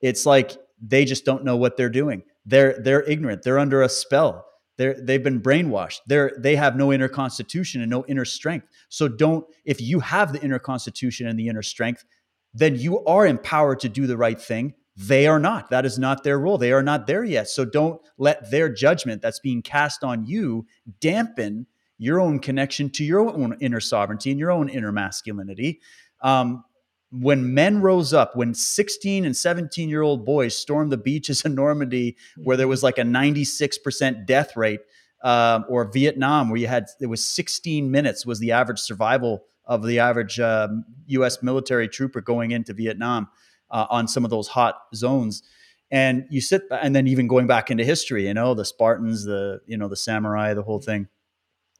It's like they just don't know what they're doing. They're they're ignorant. They're under a spell. They're they've been brainwashed. They're they have no inner constitution and no inner strength. So don't if you have the inner constitution and the inner strength, then you are empowered to do the right thing they are not. That is not their role. They are not there yet. So don't let their judgment that's being cast on you dampen your own connection to your own inner sovereignty and your own inner masculinity. Um, when men rose up, when 16 and 17 year old boys stormed the beaches in Normandy, where there was like a 96% death rate, um, or Vietnam, where you had it was 16 minutes was the average survival of the average um, U.S. military trooper going into Vietnam uh, on some of those hot zones. And you sit and then even going back into history you know the spartans the you know the samurai the whole thing.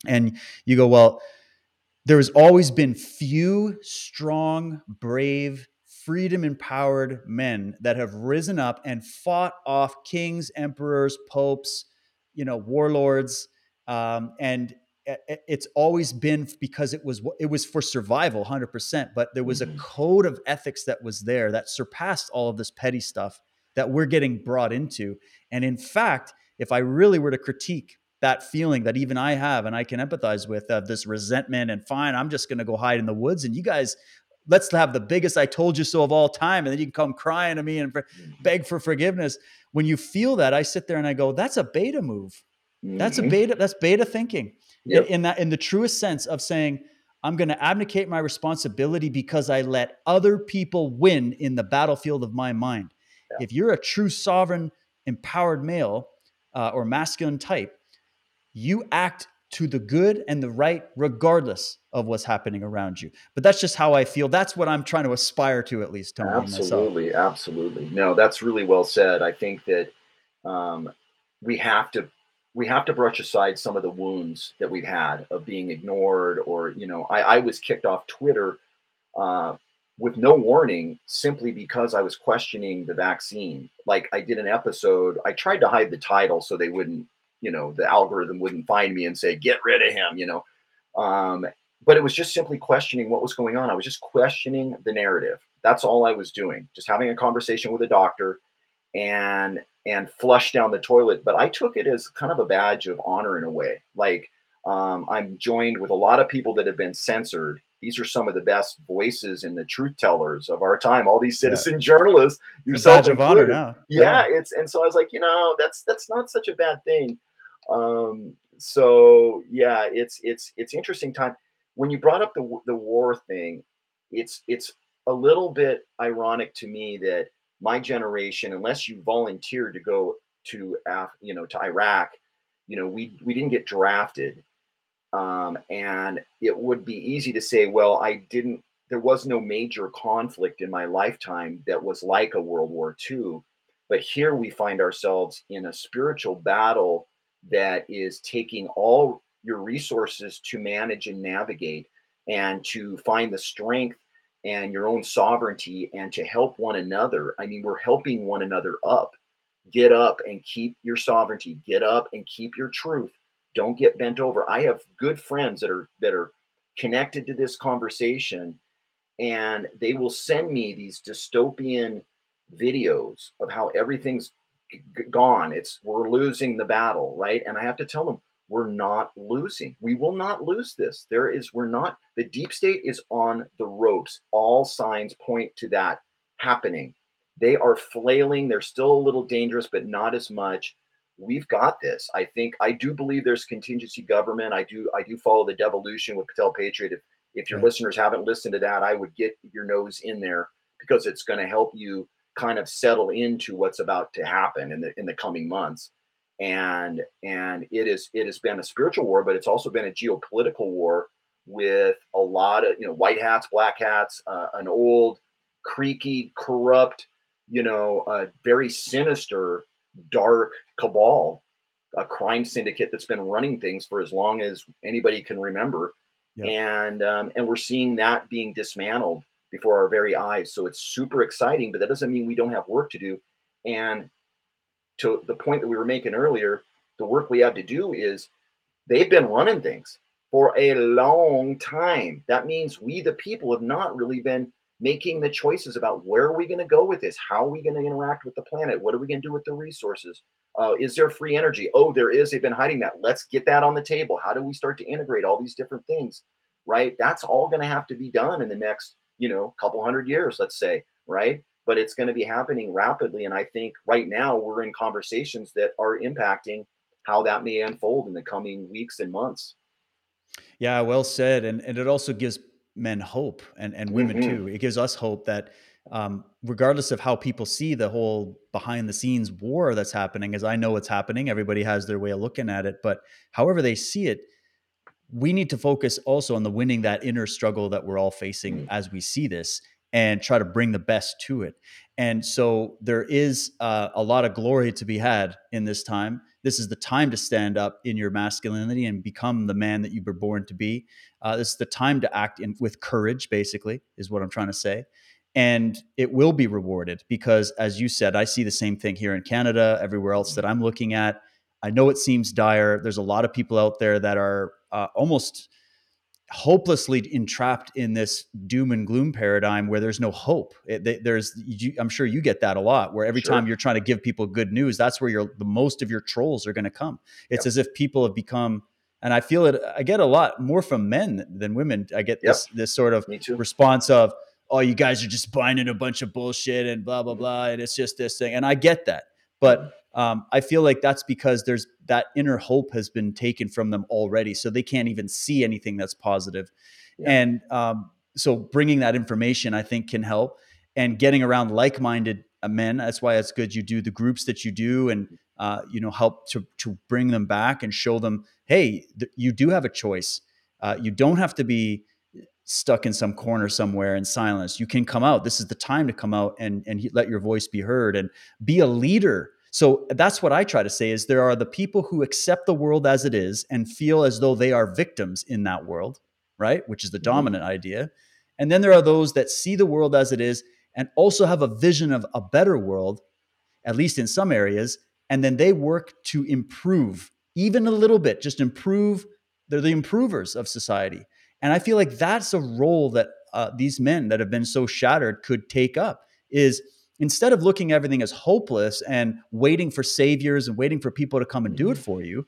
And you go well there's always been few strong brave freedom empowered men that have risen up and fought off kings emperors popes you know warlords um, and it's always been because it was it was for survival 100% but there was mm-hmm. a code of ethics that was there that surpassed all of this petty stuff that we're getting brought into and in fact if i really were to critique that feeling that even i have and i can empathize with of this resentment and fine i'm just going to go hide in the woods and you guys let's have the biggest i told you so of all time and then you can come crying to me and mm-hmm. beg for forgiveness when you feel that i sit there and i go that's a beta move that's a mm-hmm. beta that's beta thinking yep. in, in that in the truest sense of saying i'm going to abdicate my responsibility because i let other people win in the battlefield of my mind yeah. if you're a true sovereign empowered male uh, or masculine type you act to the good and the right regardless of what's happening around you. But that's just how i feel. That's what i'm trying to aspire to at least absolutely myself. absolutely. No that's really well said. I think that um, we have to we have to brush aside some of the wounds that we've had of being ignored or you know i, I was kicked off twitter uh, with no warning simply because i was questioning the vaccine. Like i did an episode i tried to hide the title so they wouldn't you know the algorithm wouldn't find me and say get rid of him you know um, but it was just simply questioning what was going on i was just questioning the narrative that's all i was doing just having a conversation with a doctor and and flush down the toilet. But I took it as kind of a badge of honor in a way. Like um, I'm joined with a lot of people that have been censored. These are some of the best voices and the truth tellers of our time. All these citizen yeah. journalists, yourself badge of honor. Yeah, yeah, it's and so I was like, you know, that's that's not such a bad thing. Um, so yeah, it's it's it's interesting time. When you brought up the the war thing, it's it's a little bit ironic to me that my generation, unless you volunteered to go to Af- you know to Iraq, you know we we didn't get drafted, um, and it would be easy to say, well, I didn't. There was no major conflict in my lifetime that was like a World War II, but here we find ourselves in a spiritual battle that is taking all your resources to manage and navigate and to find the strength and your own sovereignty and to help one another. I mean, we're helping one another up. Get up and keep your sovereignty. Get up and keep your truth. Don't get bent over. I have good friends that are that are connected to this conversation and they will send me these dystopian videos of how everything's gone. It's we're losing the battle, right? And I have to tell them we're not losing. We will not lose this. There is, we're not, the deep state is on the ropes. All signs point to that happening. They are flailing. They're still a little dangerous, but not as much. We've got this. I think I do believe there's contingency government. I do I do follow the devolution with Patel Patriot. If, if your listeners haven't listened to that, I would get your nose in there because it's going to help you kind of settle into what's about to happen in the in the coming months and and it is it has been a spiritual war but it's also been a geopolitical war with a lot of you know white hats black hats uh, an old creaky corrupt you know uh, very sinister dark cabal a crime syndicate that's been running things for as long as anybody can remember yep. and um, and we're seeing that being dismantled before our very eyes so it's super exciting but that doesn't mean we don't have work to do and to the point that we were making earlier, the work we have to do is they've been running things for a long time. That means we, the people, have not really been making the choices about where are we going to go with this? How are we going to interact with the planet? What are we going to do with the resources? Uh, is there free energy? Oh, there is. They've been hiding that. Let's get that on the table. How do we start to integrate all these different things? Right. That's all going to have to be done in the next, you know, a couple hundred years, let's say. Right but it's going to be happening rapidly. And I think right now we're in conversations that are impacting how that may unfold in the coming weeks and months. Yeah, well said. And and it also gives men hope and, and women mm-hmm. too. It gives us hope that um, regardless of how people see the whole behind the scenes war that's happening, as I know it's happening, everybody has their way of looking at it. But however they see it, we need to focus also on the winning that inner struggle that we're all facing mm-hmm. as we see this and try to bring the best to it. And so there is uh, a lot of glory to be had in this time. This is the time to stand up in your masculinity and become the man that you were born to be. Uh, this is the time to act in, with courage, basically, is what I'm trying to say. And it will be rewarded because, as you said, I see the same thing here in Canada, everywhere else that I'm looking at. I know it seems dire. There's a lot of people out there that are uh, almost hopelessly entrapped in this doom and gloom paradigm where there's no hope. It, there's, you, I'm sure you get that a lot, where every sure. time you're trying to give people good news, that's where your the most of your trolls are going to come. It's yep. as if people have become, and I feel it. I get a lot more from men than women. I get this this sort of response of, "Oh, you guys are just buying in a bunch of bullshit and blah blah blah," and it's just this thing. And I get that, but um, I feel like that's because there's that inner hope has been taken from them already, so they can't even see anything that's positive. Yeah. And um, so, bringing that information, I think, can help. And getting around like-minded uh, men. That's why it's good you do the groups that you do, and uh, you know help to to bring them back and show them, hey, th- you do have a choice. Uh, you don't have to be stuck in some corner somewhere in silence. You can come out. This is the time to come out and and let your voice be heard and be a leader so that's what I try to say is there are the people who accept the world as it is and feel as though they are victims in that world, right? Which is the mm-hmm. dominant idea. And then there are those that see the world as it is and also have a vision of a better world, at least in some areas, and then they work to improve even a little bit, just improve. They're the improvers of society. And I feel like that's a role that uh, these men that have been so shattered could take up is instead of looking everything as hopeless and waiting for saviors and waiting for people to come and do it mm-hmm. for you,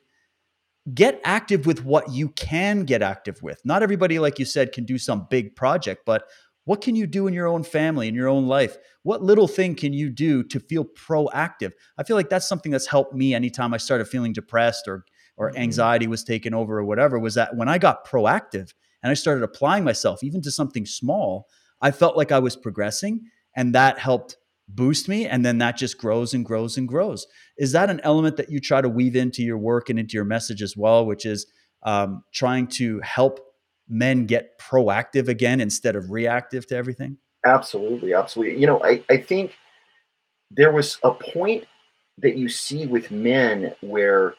get active with what you can get active with. Not everybody, like you said, can do some big project, but what can you do in your own family, in your own life? What little thing can you do to feel proactive? I feel like that's something that's helped me anytime I started feeling depressed or or mm-hmm. anxiety was taken over or whatever was that when I got proactive and I started applying myself even to something small, I felt like I was progressing and that helped boost me and then that just grows and grows and grows is that an element that you try to weave into your work and into your message as well which is um, trying to help men get proactive again instead of reactive to everything absolutely absolutely you know i, I think there was a point that you see with men where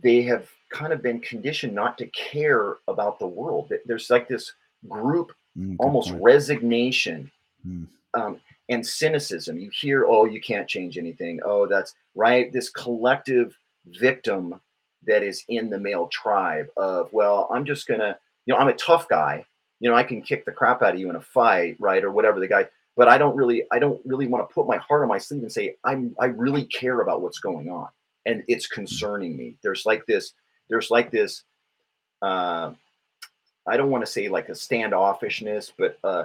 they have kind of been conditioned not to care about the world there's like this group mm, almost point. resignation mm. um, and cynicism. You hear, oh, you can't change anything. Oh, that's right. This collective victim that is in the male tribe of, well, I'm just gonna, you know, I'm a tough guy. You know, I can kick the crap out of you in a fight, right, or whatever the guy. But I don't really, I don't really want to put my heart on my sleeve and say, I'm, I really care about what's going on, and it's concerning me. There's like this, there's like this uh, I don't want to say like a standoffishness, but uh,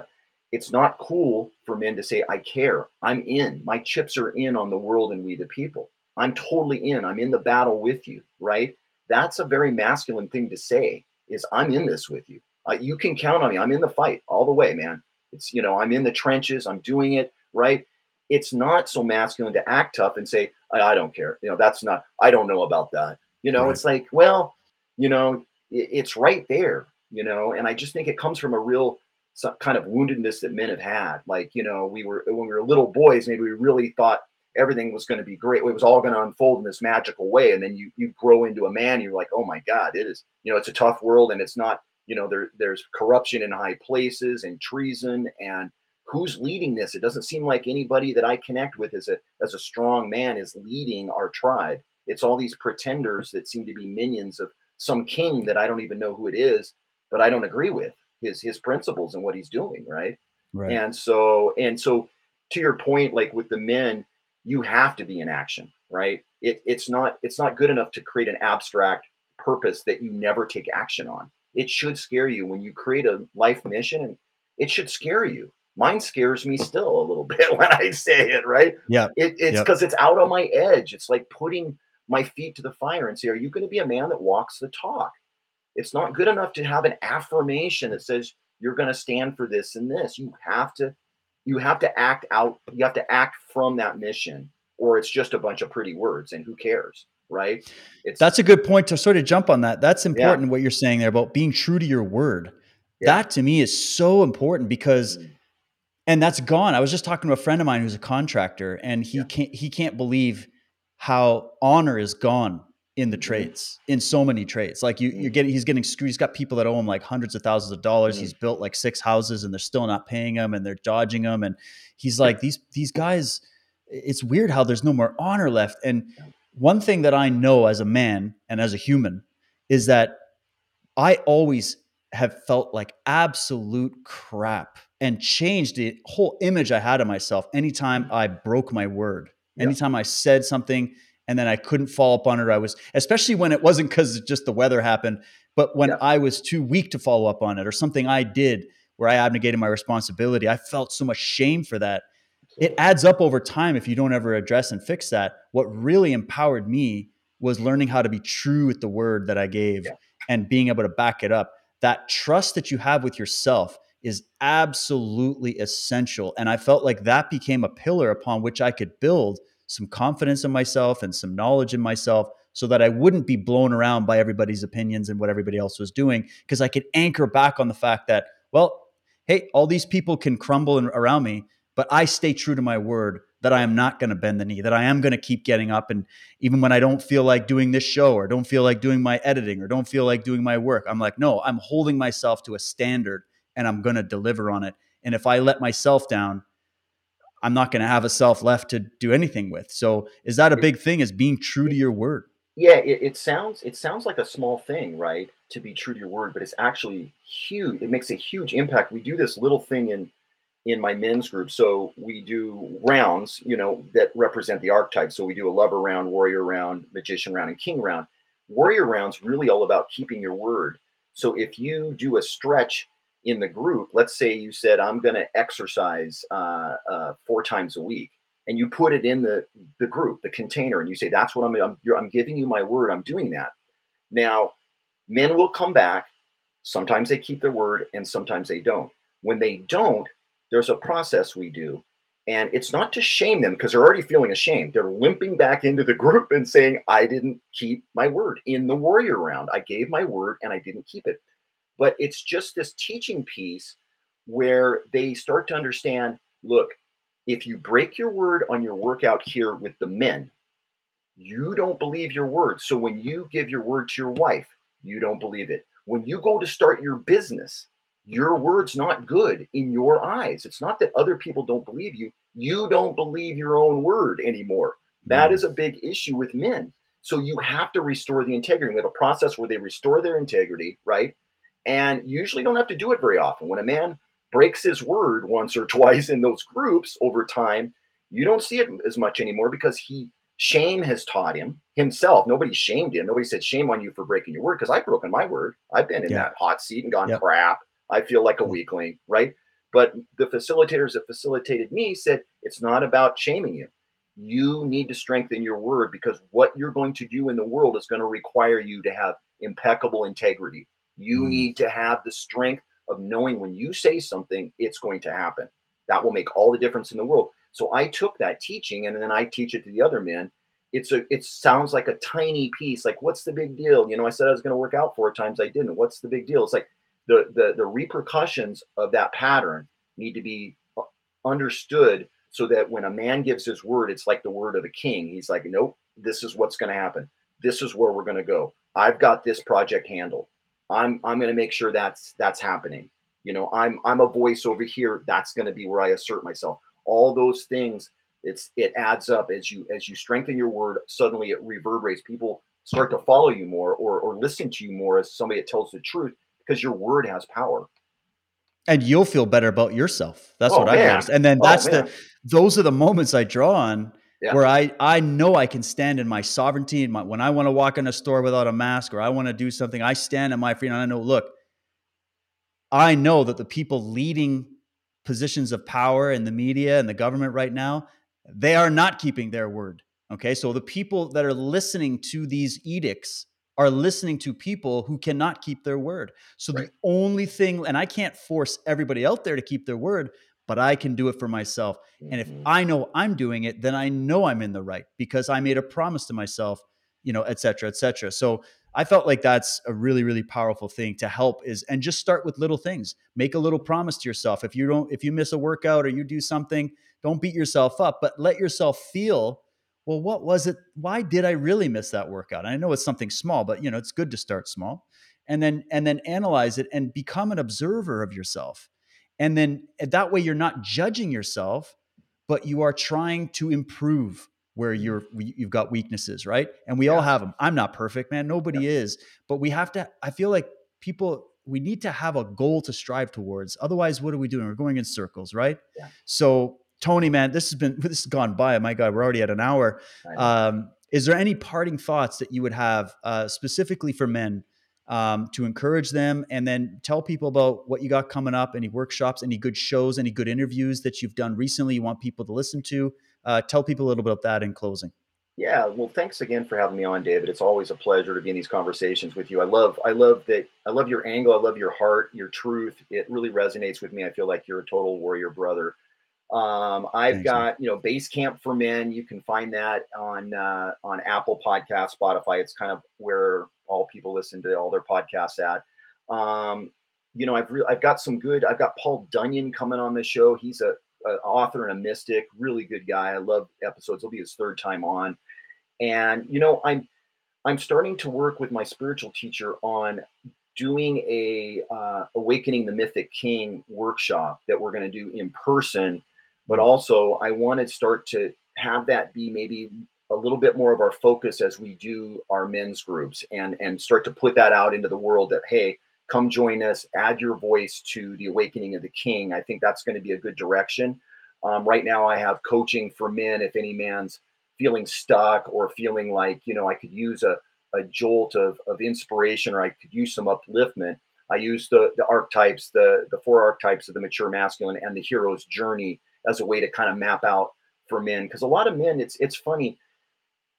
it's not cool for men to say, I care. I'm in. My chips are in on the world and we the people. I'm totally in. I'm in the battle with you, right? That's a very masculine thing to say is I'm in this with you. Uh, you can count on me. I'm in the fight all the way, man. It's, you know, I'm in the trenches. I'm doing it, right? It's not so masculine to act tough and say, I, I don't care. You know, that's not, I don't know about that. You know, right. it's like, well, you know, it, it's right there, you know, and I just think it comes from a real some kind of woundedness that men have had. Like, you know, we were, when we were little boys, maybe we really thought everything was going to be great. It was all going to unfold in this magical way. And then you, you grow into a man, you're like, oh my God, it is, you know, it's a tough world and it's not, you know, there, there's corruption in high places and treason and who's leading this? It doesn't seem like anybody that I connect with as a, as a strong man is leading our tribe. It's all these pretenders that seem to be minions of some king that I don't even know who it is, but I don't agree with his his principles and what he's doing, right? Right. And so and so to your point, like with the men, you have to be in action, right? It, it's not it's not good enough to create an abstract purpose that you never take action on. It should scare you when you create a life mission, and it should scare you. Mine scares me still a little bit when I say it, right? Yeah. It, it's because yep. it's out on my edge. It's like putting my feet to the fire and say, "Are you going to be a man that walks the talk?" It's not good enough to have an affirmation that says you're going to stand for this and this. You have to you have to act out you have to act from that mission or it's just a bunch of pretty words and who cares right it's that's a good point to sort of jump on that that's important yeah. what you're saying there about being true to your word yeah. that to me is so important because mm-hmm. and that's gone i was just talking to a friend of mine who's a contractor and he yeah. can't he can't believe how honor is gone in the mm-hmm. trades in so many trades like you you're mm-hmm. getting he's getting screwed he's got people that owe him like hundreds of thousands of dollars mm-hmm. he's built like six houses and they're still not paying him and they're dodging him and he's like these these guys it's weird how there's no more honor left and one thing that i know as a man and as a human is that i always have felt like absolute crap and changed the whole image i had of myself anytime i broke my word anytime i said something and then I couldn't fall up on it. I was, especially when it wasn't because just the weather happened, but when yeah. I was too weak to follow up on it or something I did where I abnegated my responsibility, I felt so much shame for that. It adds up over time if you don't ever address and fix that. What really empowered me was learning how to be true with the word that I gave yeah. and being able to back it up. That trust that you have with yourself is absolutely essential. And I felt like that became a pillar upon which I could build some confidence in myself and some knowledge in myself so that I wouldn't be blown around by everybody's opinions and what everybody else was doing because I could anchor back on the fact that well hey all these people can crumble around me but I stay true to my word that I am not going to bend the knee that I am going to keep getting up. And even when I don't feel like doing this show or don't feel like doing my editing or don't feel like doing my work I'm like no I'm holding myself to a standard and I'm going to deliver on it. And if I let myself down I'm not going to have a self left to do anything with. So is that a big thing? Is being true to your word? Yeah, it, it, sounds it sounds like a small thing, right? To be true to your word, but it's actually huge. It makes a huge impact. We do this little thing in in my men's group. So we do rounds, you know, that represent the archetypes. So we do a lover round, warrior round, magician round, and king round. Warrior round's really all about keeping your word. So if you do a stretch in the group, let's say you said, I'm going to exercise uh, uh, four times a week, and you put it in the, the group, the container, and you say, That's what I'm, I'm, I'm giving you my word, I'm doing that. Now, men will come back. Sometimes they keep their word, and sometimes they don't. When they don't, there's a process we do. And it's not to shame them because they're already feeling ashamed. They're limping back into the group and saying, I didn't keep my word in the warrior round. I gave my word and I didn't keep it but it's just this teaching piece where they start to understand look, if you break your word on your workout here with the men, you don't believe your word. So when you give your word to your wife, you don't believe it. When you go to start your business, your word's not good in your eyes. It's not that other people don't believe you. You don't believe your own word anymore. That mm. a big issue with men. So you have to restore the integrity. We have a process where they restore their integrity, right? And usually don't have to do it very often. When a man breaks his word once or twice in those groups over time, you don't see it as much anymore because he Shame has taught him himself. Nobody shamed him. Nobody said shame on you for breaking your word because I've broken my word. I've been in yeah. that hot seat and gone yep. crap. I feel like a weakling, right? But the facilitators that facilitated me said it's not about shaming you. You need to strengthen your word because what you're going to do in the world is going to require you to have impeccable integrity. You mm. need to have the strength of knowing when you say something, it's going to happen. That will make all the difference in the world. So I took that teaching and then I teach it to the other men. It's a it sounds like a tiny piece. Like, what's the big deal? You know, I said I was going to work out four times, I didn't. What's the big deal? It's like the the the repercussions of that pattern need to be uh, understood so that when a man gives his word, it's like the word of a king. He's like, nope, this is what's going to happen. This is where we're going to go. I've got this project handled. I'm I'm going to make sure that's that's happening. You know, I'm I'm a voice over here. That's going to be where I assert myself. All those things it's it adds up as you as you strengthen your word suddenly it reverberates. People start to follow you more or or listen to you more as somebody that tells the truth because your word has power. And you'll feel better about yourself. That's oh, what i noticed. And then oh, that's oh, the those are the moments i draw on yeah. where i i know i can stand in my sovereignty and my, when i want to walk in a store without a mask or i want to do something i stand in my freedom and i know look i know that the people leading positions of power in the media and the government right now, they are not keeping their word. Okay. So the people that are listening to these edicts are listening to people who cannot keep their word. So right. the only thing, and I can't force everybody out there to keep their word, but I can do it for myself. And if mm-hmm. I know I'm doing it, then I know I'm in the right because I made a promise to myself, you know, et cetera, et cetera. So I felt like that's a really, really powerful thing to help is and just start with little things. Make a little promise to yourself. If you don't, if you miss a workout or you do something, don't beat yourself up, but let yourself feel, well, what was it? Why did I really miss that workout? And I know it's something small, but you know, it's good to start small. And then and then analyze it and become an observer of yourself. And then that way you're not judging yourself, but you are trying to improve where mm-hmm. you're you've got weaknesses, right? And we yeah. all have them. I'm not perfect, man. Nobody yeah. is, but we have to. I feel like people we need to have a goal to strive towards. Otherwise, what are we doing? We're going in circles, right? Yeah. So, Tony, man, this has been this has gone by. My God, we're already at an hour. Um, is there any parting thoughts that you would have uh, specifically for men um, to encourage them, and then tell people about what you got coming up? Any workshops, any good shows, any good interviews that you've done recently? You want people to listen to? Uh, tell people a little bit about that in closing. Yeah, well, thanks again for having me on, David. It's always a pleasure to be in these conversations with you. I love, I love that. I love your angle. I love your heart, your truth. It really resonates with me. I feel like you're a total warrior brother. Um, I've Thanks, got, you know, Base Camp for Men. You can find that on uh, on Apple Podcast, Spotify. It's kind of where all people listen to all their podcasts at. Um, you know, I've re- I've got some good. I've got Paul Dunion coming on the show. He's a an author and a mystic, really good guy. I love episodes. It'll be his third time on. And you know, I'm I'm starting to work with my spiritual teacher on doing a uh, awakening the mythic king workshop that we're going to do in person but also i want to start to have that be maybe a little bit more of our focus as we do our men's groups and and start to put that out into the world that hey come join us, add your voice to the awakening of the king. I think that's going to be a good direction. Um, right now, I have coaching for men. If any man's feeling stuck or feeling like, you know, I could use a, a jolt of, of inspiration or I could use some upliftment, I use the, the archetypes, the, the four archetypes of the mature masculine and the hero's journey as a way to kind of map out for men. Because a lot of men, it's it's funny,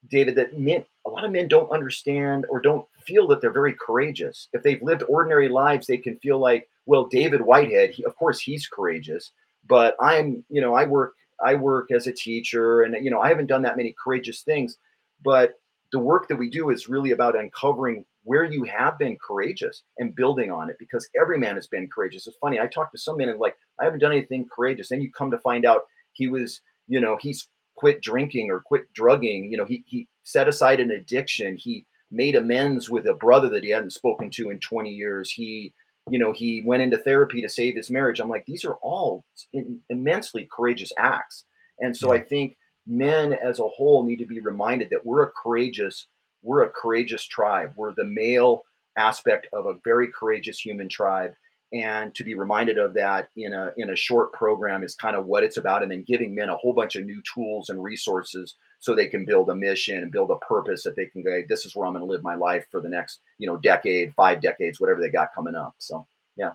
David, that men a lot of men don't understand or don't feel that they're very courageous. If they've lived ordinary lives, they can feel like, well, David Whitehead, he, of course he's courageous, but I'm, you know, I work I work as a teacher and you know, I haven't done that many courageous things, but the work that we do is really about uncovering where you have been courageous and building on it because every man has been courageous. It's funny. I talked to some men and like, I haven't done anything courageous. Then you come to find out he was, you know, he's quit drinking or quit drugging. You know, he he set aside an addiction. He made amends with a brother that he hadn't spoken to in 20 years. He, you know, he went into therapy to save his marriage. I'm like, these are all immensely courageous acts. And so. I think men as a whole need to be reminded that we're a courageous, we're a courageous tribe. We're the male aspect of a very courageous human tribe. And to be reminded of that in a in a short program is kind of what it's about and then giving men a whole bunch of new tools and resources so they can build a mission and build a purpose that they can go this is where i'm going to live my life for the next you know decade five decades whatever they got coming up so yeah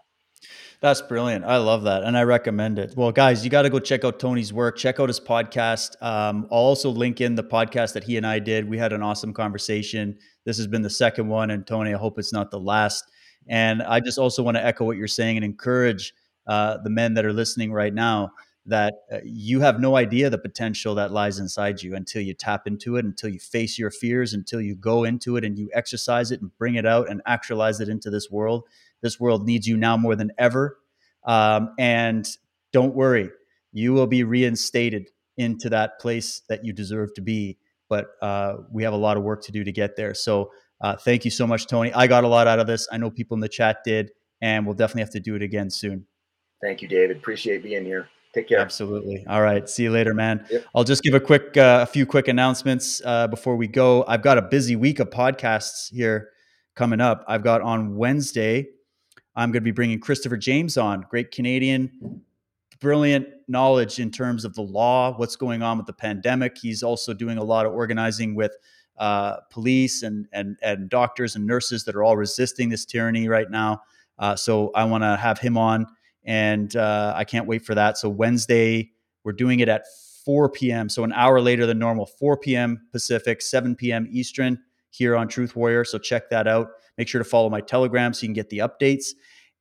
that's brilliant. I love that. And I recommend it. Well, guys, you got to go check out Tony's work. Check out his podcast. Um, I'll also link in the podcast that he and I did. We had an awesome conversation. This has been the second one. And Tony, I hope it's not the last. And I just also want to echo what you're saying and encourage uh, the men that are listening right now that uh, you have no idea the potential that lies inside you until you tap into it, until you face your fears, until you go into it and you exercise it and bring it out and actualize it into this world. This world needs you now more than ever. Um, and don't worry, you will be reinstated into that place that you deserve to be. But uh, we have a lot of work to do to get there. So uh, thank you so much, Tony. I got a lot out of this. I know people in the chat did, and we'll definitely have to do it again soon. Thank you, David. Appreciate being here. Take care. Absolutely. All right. See you later, man. Yep. I'll just give a quick, uh, a few quick announcements uh, before we go. I've got a busy week of podcasts here coming up. I've got on Wednesday, I'm going to be bringing Christopher James on, great Canadian, brilliant knowledge in terms of the law, what's going on with the pandemic. He's also doing a lot of organizing with uh, police and, and, and doctors and nurses that are all resisting this tyranny right now. Uh, so I want to have him on, and uh, I can't wait for that. So Wednesday, we're doing it at 4 p.m. So an hour later than normal, 4 p.m. Pacific, 7 p.m. Eastern here on Truth Warrior. So check that out. Make sure to follow my Telegram so you can get the updates.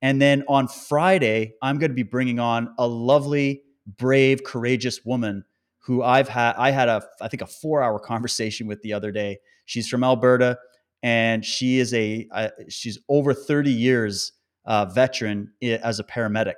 And then on Friday, I'm going to be bringing on a lovely, brave, courageous woman who I've had I had a I think a 4-hour conversation with the other day. She's from Alberta and she is a she's over 30 years uh, veteran as a paramedic.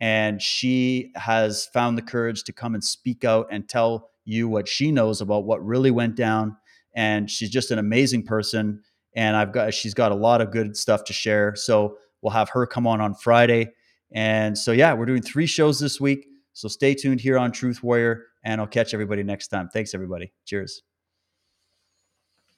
And she has found the courage to come and speak out and tell you what she knows about what really went down. And she's just an amazing person. And I've got she's got a lot of good stuff to share. So we'll have her come on on Friday. And so yeah, we're doing three shows this week. So stay tuned here on Truth Warrior and I'll catch everybody next time. Thanks, everybody. Cheers.